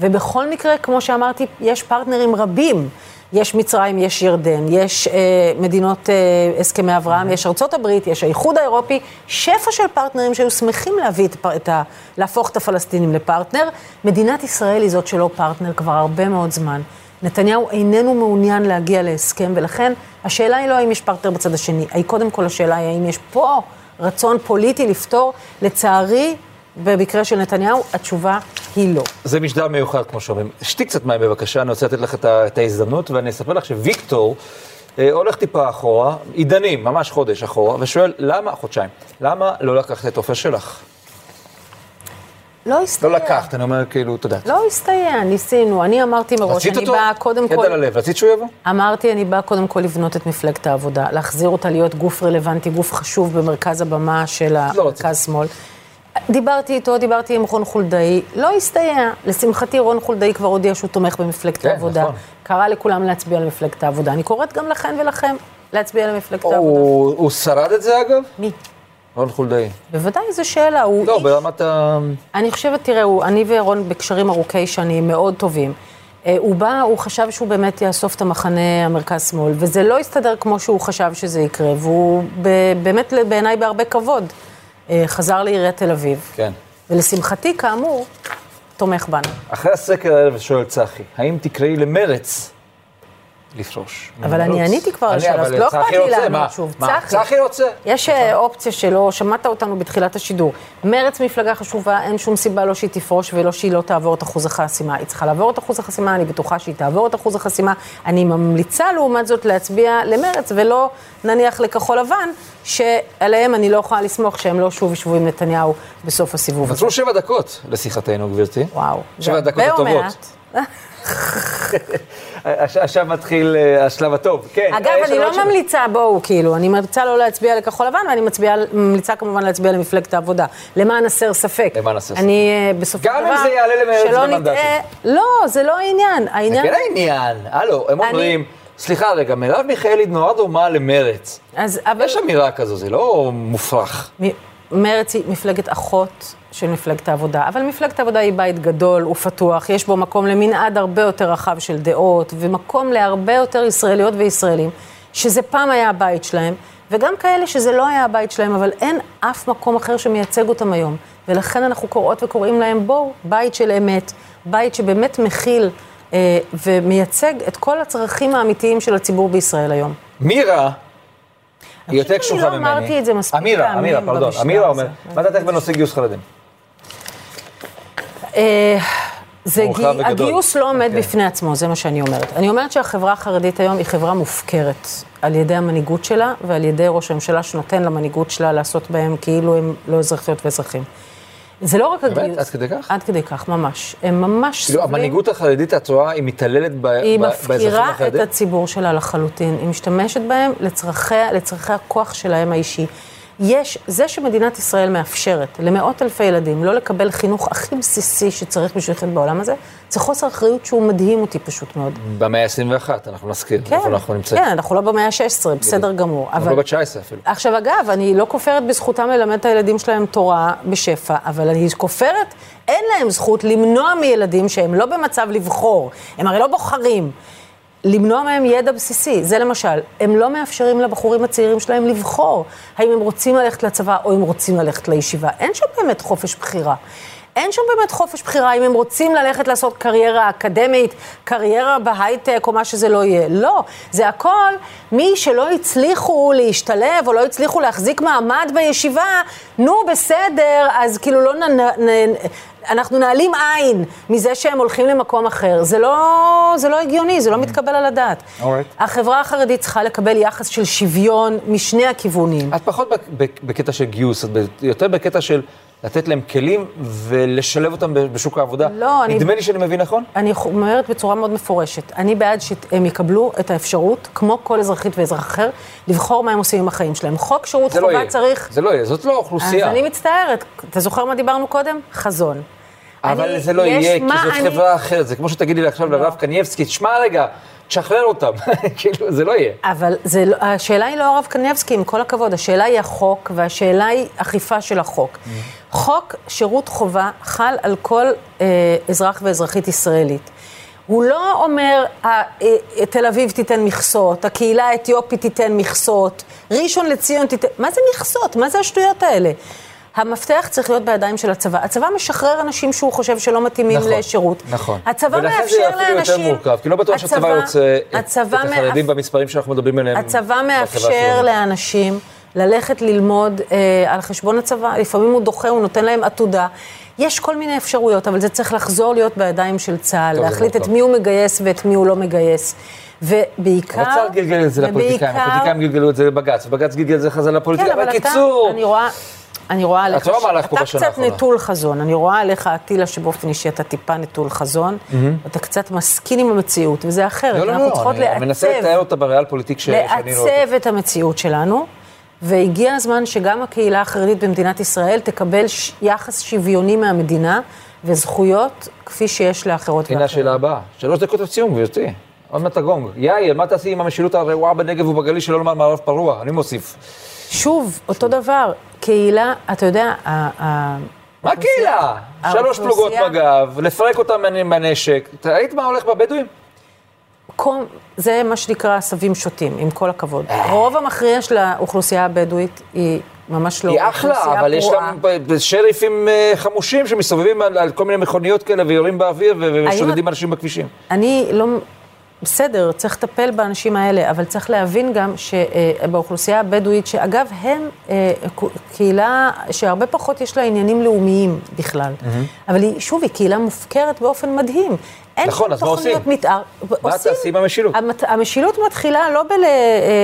ובכל מקרה, כמו שאמרתי, יש פרטנרים רבים. יש מצרים, יש ירדן, יש אה, מדינות אה, הסכמי אברהם, יש ארצות הברית, יש האיחוד האירופי, שפע של פרטנרים שהיו שמחים להביא את, את ה... להפוך את הפלסטינים לפרטנר. מדינת ישראל היא זאת שלא פרטנר כבר הרבה מאוד זמן. נתניהו איננו מעוניין להגיע להסכם, ולכן השאלה היא לא האם יש פרטנר בצד השני, היא קודם כל השאלה היא האם יש פה רצון פוליטי לפתור. לצערי, במקרה של נתניהו, התשובה היא לא. זה משדר מיוחד, כמו שאומרים. שתי קצת מים בבקשה, אני רוצה לתת לך את את ההזדמנות, ואני אספר לך שוויקטור אה, הולך טיפה אחורה, עידנים, ממש חודש אחורה, ושואל, למה, חודשיים, למה לא לקחת את עופר שלח? לא הסתייע. לא לקחת, אני אומר כאילו, יודע. לא הסתייע, ניסינו. אני אמרתי מראש, רצית אני אותו? באה קודם יד כל... על הלב, רצית שהוא יבוא? אמרתי, אני באה קודם כל לבנות את מפלגת העבודה, להחזיר אותה להיות גוף רלוונטי, גוף חשוב במרכז הבמה של לא המרכז-שמאל. דיברתי איתו, דיברתי עם רון חולדאי, לא הסתייע. לשמחתי, רון חולדאי כבר הודיע שהוא תומך במפלגת כן, העבודה. נכון. קרא לכולם להצביע למפלגת העבודה. אני קוראת גם לכן ולכם להצביע למפלגת העבודה. הוא שרד את זה אגב? מי? רון חולדאי. בוודאי, זו שאלה. הוא לא, איש... ברמת ה... אני חושבת, תראה, הוא, אני ורון בקשרים ארוכי שנים מאוד טובים. אה, הוא בא, הוא חשב שהוא באמת יאסוף את המחנה המרכז-שמאל, וזה לא הסתדר כמו שהוא חשב שזה יקרה, והוא ב, באמת בעיניי בהרבה כבוד אה, חזר לעיריית תל אביב. כן. ולשמחתי, כאמור, תומך בנו. אחרי הסקר הערב שואל צחי, האם תקראי למרץ לפרוש? אבל אני? עניתי כבר על השאלה, אז לא אכפת לי לענות? שוב. צחי. רוצה? יש אה, אופציה שלא, שמעת אותנו בתחילת השידור. מרצ מפלגה חשובה, אין שום סיבה לא שהיא תפרוש ולא שהיא לא תעבור את אחוז החסימה. היא צריכה לעבור את אחוז החסימה, אני בטוחה שהיא תעבור את אחוז החסימה. אני ממליצה לעומת זאת להצביע למרצ ולא נניח לכחול לבן, שעליהם אני לא יכולה לסמוך שהם לא שוב ישבו עם נתניהו בסוף הסיבוב הזה. נוצרו שבע דקות לשיחתנו, גברתי. וואו. שבע דקות הטובות. עכשיו מתחיל אה, השלב הטוב. כן. אגב, יש אני לא ממליצה, בואו, כאילו, אני ממליצה לא להצביע לכחול לבן, ואני ממליצה כמובן להצביע למפלגת העבודה. למען הסר ספק. למען הסר ספק. אני אה, בסופו של גם דבר... אם זה יעלה שלא במנדטים. לא, זה לא העניין. זה העניין... כן העניין, הלו, הם אומרים, סליחה רגע, מרב מיכאלי נורא דומה למרץ. אז, אבל... יש אמירה כזו, זה לא מופרך. מ- מרצ היא מפלגת אחות של מפלגת העבודה, אבל מפלגת העבודה היא בית גדול ופתוח, יש בו מקום למנעד הרבה יותר רחב של דעות, ומקום להרבה יותר ישראליות וישראלים, שזה פעם היה הבית שלהם, וגם כאלה שזה לא היה הבית שלהם, אבל אין אף מקום אחר שמייצג אותם היום. ולכן אנחנו קוראות וקוראים להם, בואו, בית של אמת, בית שבאמת מכיל אה, ומייצג את כל הצרכים האמיתיים של הציבור בישראל היום. מירה, היא יותר קשוחה ממני. לא אמרתי את זה מספיק פעמים אמירה, פרדון. אמירה הזה. אומר, מה דעתך בנושא גיוס חרדים? אה, זה גי... הגיוס לא עומד כן. בפני עצמו, זה מה שאני אומרת. אני אומרת שהחברה החרדית היום היא חברה מופקרת על ידי המנהיגות שלה ועל ידי ראש הממשלה שנותן למנהיגות שלה לעשות בהם כאילו הם לא אזרחיות ואזרחים. זה לא רק באמת? הגיוס. עד כדי כך? עד כדי כך, ממש. הם ממש כאילו, סובלים. המנהיגות החרדית, את רואה, היא מתעללת ב- היא ב- באזרחים מפקירה את החרדים? הציבור שלה לחלוטין, היא משתמשת בהם לצרכי, לצרכי הכוח שלהם האישי. יש, זה שמדינת ישראל מאפשרת למאות אלפי ילדים לא לקבל חינוך הכי בסיסי שצריך בשביל לחיות בעולם הזה, זה חוסר אחריות שהוא מדהים אותי פשוט מאוד. במאה ה-21, אנחנו נזכיר, כן, איפה אנחנו נמצאים. כן, אנחנו לא במאה ה-16, בסדר גמור. אנחנו לא בת 19 אפילו. עכשיו, אגב, אני לא כופרת בזכותם ללמד את הילדים שלהם תורה בשפע, אבל אני כופרת, אין להם זכות למנוע מילדים שהם לא במצב לבחור, הם הרי לא בוחרים, למנוע מהם ידע בסיסי. זה למשל, הם לא מאפשרים לבחורים הצעירים שלהם לבחור האם הם רוצים ללכת לצבא או הם רוצים ללכת לישיבה. אין שם באמת חופש בחירה. אין שם באמת חופש בחירה אם הם רוצים ללכת לעשות קריירה אקדמית, קריירה בהייטק או מה שזה לא יהיה. לא, זה הכל מי שלא הצליחו להשתלב או לא הצליחו להחזיק מעמד בישיבה, נו בסדר, אז כאילו לא נ... נ... אנחנו נעלים עין מזה שהם הולכים למקום אחר. זה לא, זה לא הגיוני, זה לא מתקבל על הדעת. Alright. החברה החרדית צריכה לקבל יחס של שוויון משני הכיוונים. את פחות בק- בק- בקטע של גיוס, את יותר בקטע של לתת להם כלים ולשלב אותם בשוק העבודה. לא, אני- נדמה לי שאני מבין נכון? אני אומרת בצורה מאוד מפורשת, אני בעד שהם יקבלו את האפשרות, כמו כל אזרחית ואזרח אחר, לבחור מה הם עושים עם החיים שלהם. חוק שירות לא חובה יהיה. צריך... זה לא יהיה, זאת לא אז אוכלוסייה. אני מצטערת, אתה זוכר מה דיברנו קודם? חזון. אבל אני- זה לא יהיה, כי זאת אני- לא. חברה אחרת. זה כמו שתגידי לי עכשיו לרב קנייבסקי, תשמע רגע, תשחרר אותם. כאילו, זה לא יהיה. אבל זה, לא- השאלה היא לא הרב קניבסקי, עם כל הכבוד, השאלה היא החוק, והשאלה היא אכיפה של החוק. חוק שירות חובה חל על כל אה, אזרח ואזרחית ישראלית. הוא לא אומר, אה, אה, תל אביב תיתן מכסות, הקהילה האתיופית תיתן מכסות, ראשון לציון תיתן... מה זה מכסות? מה זה השטויות האלה? המפתח צריך להיות בידיים של הצבא. הצבא משחרר אנשים שהוא חושב שלא מתאימים נכון, לשירות. נכון. הצבא ולכן מאפשר זה אפילו לאנשים... יותר מורכב, כי לא בטוח שהצבא הצבא- יוצא את- את הצבא החרדים מאפ- במספרים שאנחנו מדברים עליהם. הצבא מאפשר. לאנשים ללכת ללמוד אה, על חשבון הצבא, לפעמים הוא דוחה, הוא נותן להם עתודה. יש כל מיני אפשרויות, אבל זה צריך לחזור להיות בידיים של צה"ל, טוב, להחליט את מורכב. מי הוא מגייס ואת מי הוא לא מגייס. ובעיקר... אבל צה"ל גלגל את זה לפוליטיקאים, הפוליטיקאים גלגלו את זה לבג"ץ, ובג"ץ גלגל את זה חזרה כן, לפוליטיקאים. אבל אתה, בקיצור, אני רואה... אני רואה עליך, רואה מהלך פה אתה בשנה קצת האחרונה. נטול חזון, אני רואה עליך, אטילה, שבאופן אישי אתה טיפה נטול חזון, אתה קצת מסכין עם המציאות, וזה אחרת, לא, לא, אנחנו לא, אני מנסה לתאר אותה בריאל פוליטיק ש- שאני לא. לעצב את המציאות שלנו, והגיע הזמן שגם הקהילה החרדית במדינת ישראל תקבל ש- יחס שוויוני מהמדינה וזכויות כפי שיש לאחרות הנה השאלה הבאה. שלוש דקות לסיום, גברתי. עוד מעט הגונג. יאיר, מה תעשי עם המשילות הרעועה בנגב ובגליל שלא לומר מערב פרוע? אני מוסיף. שוב, אותו דבר, קהילה, אתה יודע, מה קהילה? שלוש פלוגות מג"ב, לפרק אותם מה- מהנשק. ראית מה הולך בבדואים? קום, זה מה שנקרא עשבים שוטים, עם כל הכבוד. אה. הרוב המכריע של האוכלוסייה הבדואית היא ממש לא היא אחלה, אבל יש פרועה. גם ב- שריפים אה, חמושים שמסתובבים על על כל מיני מכוניות כאלה ויורים באוויר ושודדים אנשים בכבישים. אני לא... בסדר, צריך לטפל באנשים האלה, אבל צריך להבין גם שבאוכלוסייה הבדואית, שאגב, הם אה, קהילה שהרבה פחות יש לה עניינים לאומיים בכלל. אבל היא, שוב, היא קהילה מופקרת באופן מדהים. אין נכון, אז מה תוכניות עושים? מתאר. מה תעשי עם המשילות? המת- המשילות מתחילה לא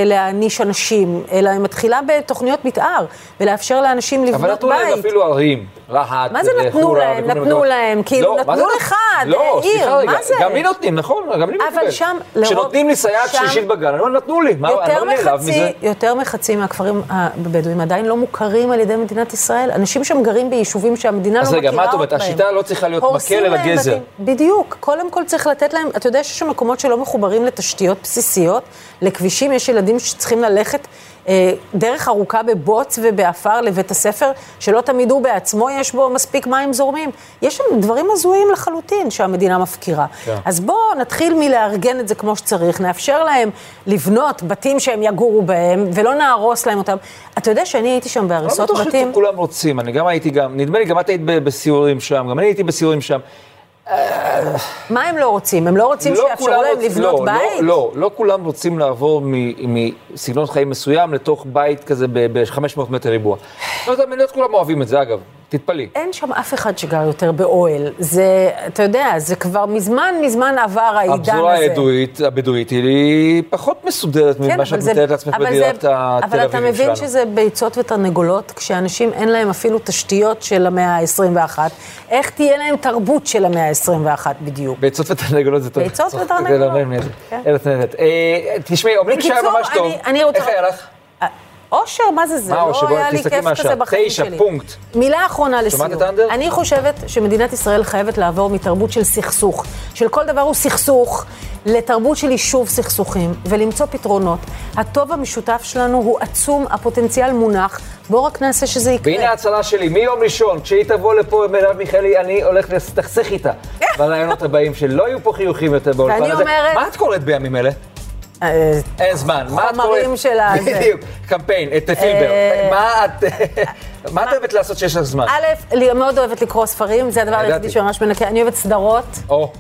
בלהעניש אנשים, אלא היא מתחילה בתוכניות מתאר, ולאפשר לאנשים לבנות אבל נתנו בית. להם אפילו ערים, רהט, מה זה אה, נתנו להם? נתנו. להם, כאילו, לא, מה נתנו לך, לא, עיר, סליחה רגע, מה זה? גם לי נותנים, נכון? גם לי אבל מקבל. שם, לרוב- כשנותנים לי סייעת שלישית בגן, אני אומר, נתנו לי, מה, אני לא נעלב מזה. יותר מחצי מהכפרים הבדואים עדיין לא מוכרים על ידי מדינת ישראל. אנשים שם גרים ביישובים שהמדינה לא אז מכירה רגע, מה את אומרת? השיטה לא צריכה להיות מקל, אלא גזר. בדיוק. קודם כל צריך לתת להם, אתה יודע שיש שם מקומות שלא מחוברים לתשתיות בסיסיות, לכבישים, יש ילדים שצריכים ללכת אה, דרך ארוכה בבוץ ובעפר לבית הספר, שלא תמיד הוא בעצמו יש בו מספיק מים זורמים. יש שם דברים הזויים לחלוטין שהמדינה מפקירה. כן. אז בואו נתחיל מלארגן את זה כמו שצריך, נאפשר להם לבנות בתים שהם יגורו בהם, ולא נהרוס להם אותם. אתה יודע שאני הייתי שם לא בהריסות בטוח בתים. שכולם רוצים, אני גם הייתי גם, נדמה לי, גם את היית בסיורים שם, גם אני הייתי בסיורים שם. מה הם לא רוצים? הם לא רוצים לא שיאפשרו להם רוצים- לבנות לא, בית? לא, לא, לא כולם רוצים לעבור מסגנון חיים מסוים לתוך בית כזה ב-500 מטר ריבוע. לא יודע, לא כולם אוהבים את זה, אגב, תתפלאי. אין שם אף אחד שגר יותר באוהל. זה, אתה יודע, זה כבר מזמן מזמן עבר העידן הזה. הפזורה הבדואית, הבדואית היא פחות מסודרת כן, ממה שאת מתארת לעצמך בדירת התל אבל אתה אביבים מבין שלנו. שזה ביצות ותרנגולות, כשאנשים אין להם אפילו תשתיות של המאה ה-21, איך תהיה להם תרבות של המאה ה-21 בדיוק? ביצות ותרנגולות זה טוב. ביצות ותרנגולות, לא. כן. אה, תשמעי, אומרים שהיה בקיצור, ממש טוב. אני- אני רוצה- איך היה לך? אושר, מה זה זה? מה? לא היה לי כיף. כזה בחיים תשע, שלי. פונקט. מילה אחרונה לסיום. שומעת את האנדר? אני חושבת שמדינת ישראל חייבת לעבור מתרבות של סכסוך, של כל דבר הוא סכסוך, לתרבות של יישוב סכסוכים, ולמצוא פתרונות. הטוב המשותף שלנו הוא עצום, הפוטנציאל מונח, בואו רק נעשה שזה יקרה. והנה ההצהרה שלי, מיום ראשון, כשהיא תבוא לפה, מרב מיכאלי, אני הולך להסתכסך איתה ברעיונות הבאים, שלא יהיו פה חיוכים יותר באולפן הזה. אומרת- מה את קוראת בימים אלה? אה, אין זמן. מה את חומרים קוראת? של הזה. בדיוק, קמפיין, את פילבר. אה, מה את... מה את אוהבת לעשות שיש לך זמן? א', אני מאוד אוהבת לקרוא ספרים, זה הדבר. היחידי שממש מנקה. אני אוהבת סדרות.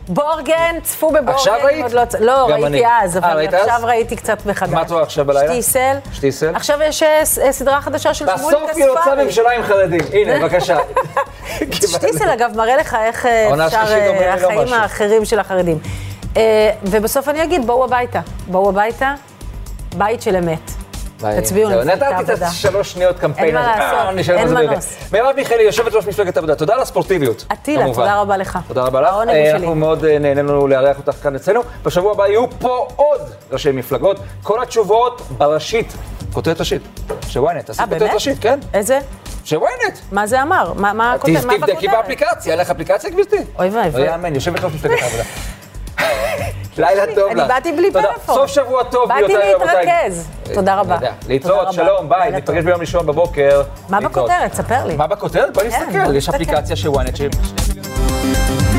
בורגן, צפו בבורגן. עכשיו ראית? לא לא, ראיתי. אז, אה, אבל אז? עכשיו ראיתי קצת מחדש. מה את רואה עכשיו בלילה? שטיסל. שטיסל? עכשיו יש אה, אה, סדרה חדשה של שמוליק בסוף היא רוצה. ממשלה עם חרדים. הנה, בבקשה. שטיסל, אגב, מראה לך איך אה, אפשר, אה, לא החיים. האחרים של החרדים. אה, ובסוף אני אגיד, בואו הביתה. בואו הביתה, בית של אמת. תצביעו למפלגת נתתי את העבודה. השלוש שניות קמפיין אין מה. לעשות, אה, אין. מנוס. מרב מיכאלי, יושבת ראש מפלגת העבודה, תודה על הספורטיביות. כמובן. תודה רבה לך. תודה רבה לך. העונג אה, הוא אנחנו שלי. מאוד נהנינו לארח אותך כאן אצלנו. בשבוע הבא יהיו פה עוד ראשי מפלגות. כל התשובות בראשית. כותרת ראשית. שוויינט, עשית כותרת? ראשית, כן? איזה? שוויינט. מה זה אמר? מה הכותרת? תבדקי? באפליקציה, אין לך אפליקציה, גברתי? אוי ואבוי. לא יאמן, יושבת ראש מפלגת העבודה. לילה טוב לך. אני באתי בלי. פלאפון. סוף שבוע טוב, באתי גבירותיי ורבותיי. להתרכז. תודה רבה. להתראות. שלום, ביי, ניפגש טוב. ביום ראשון בבוקר. מה. בכותרת? ספר לי. מה בכותרת? בוא כן, נסתכל, יש. אפליקציה של ynet. ש-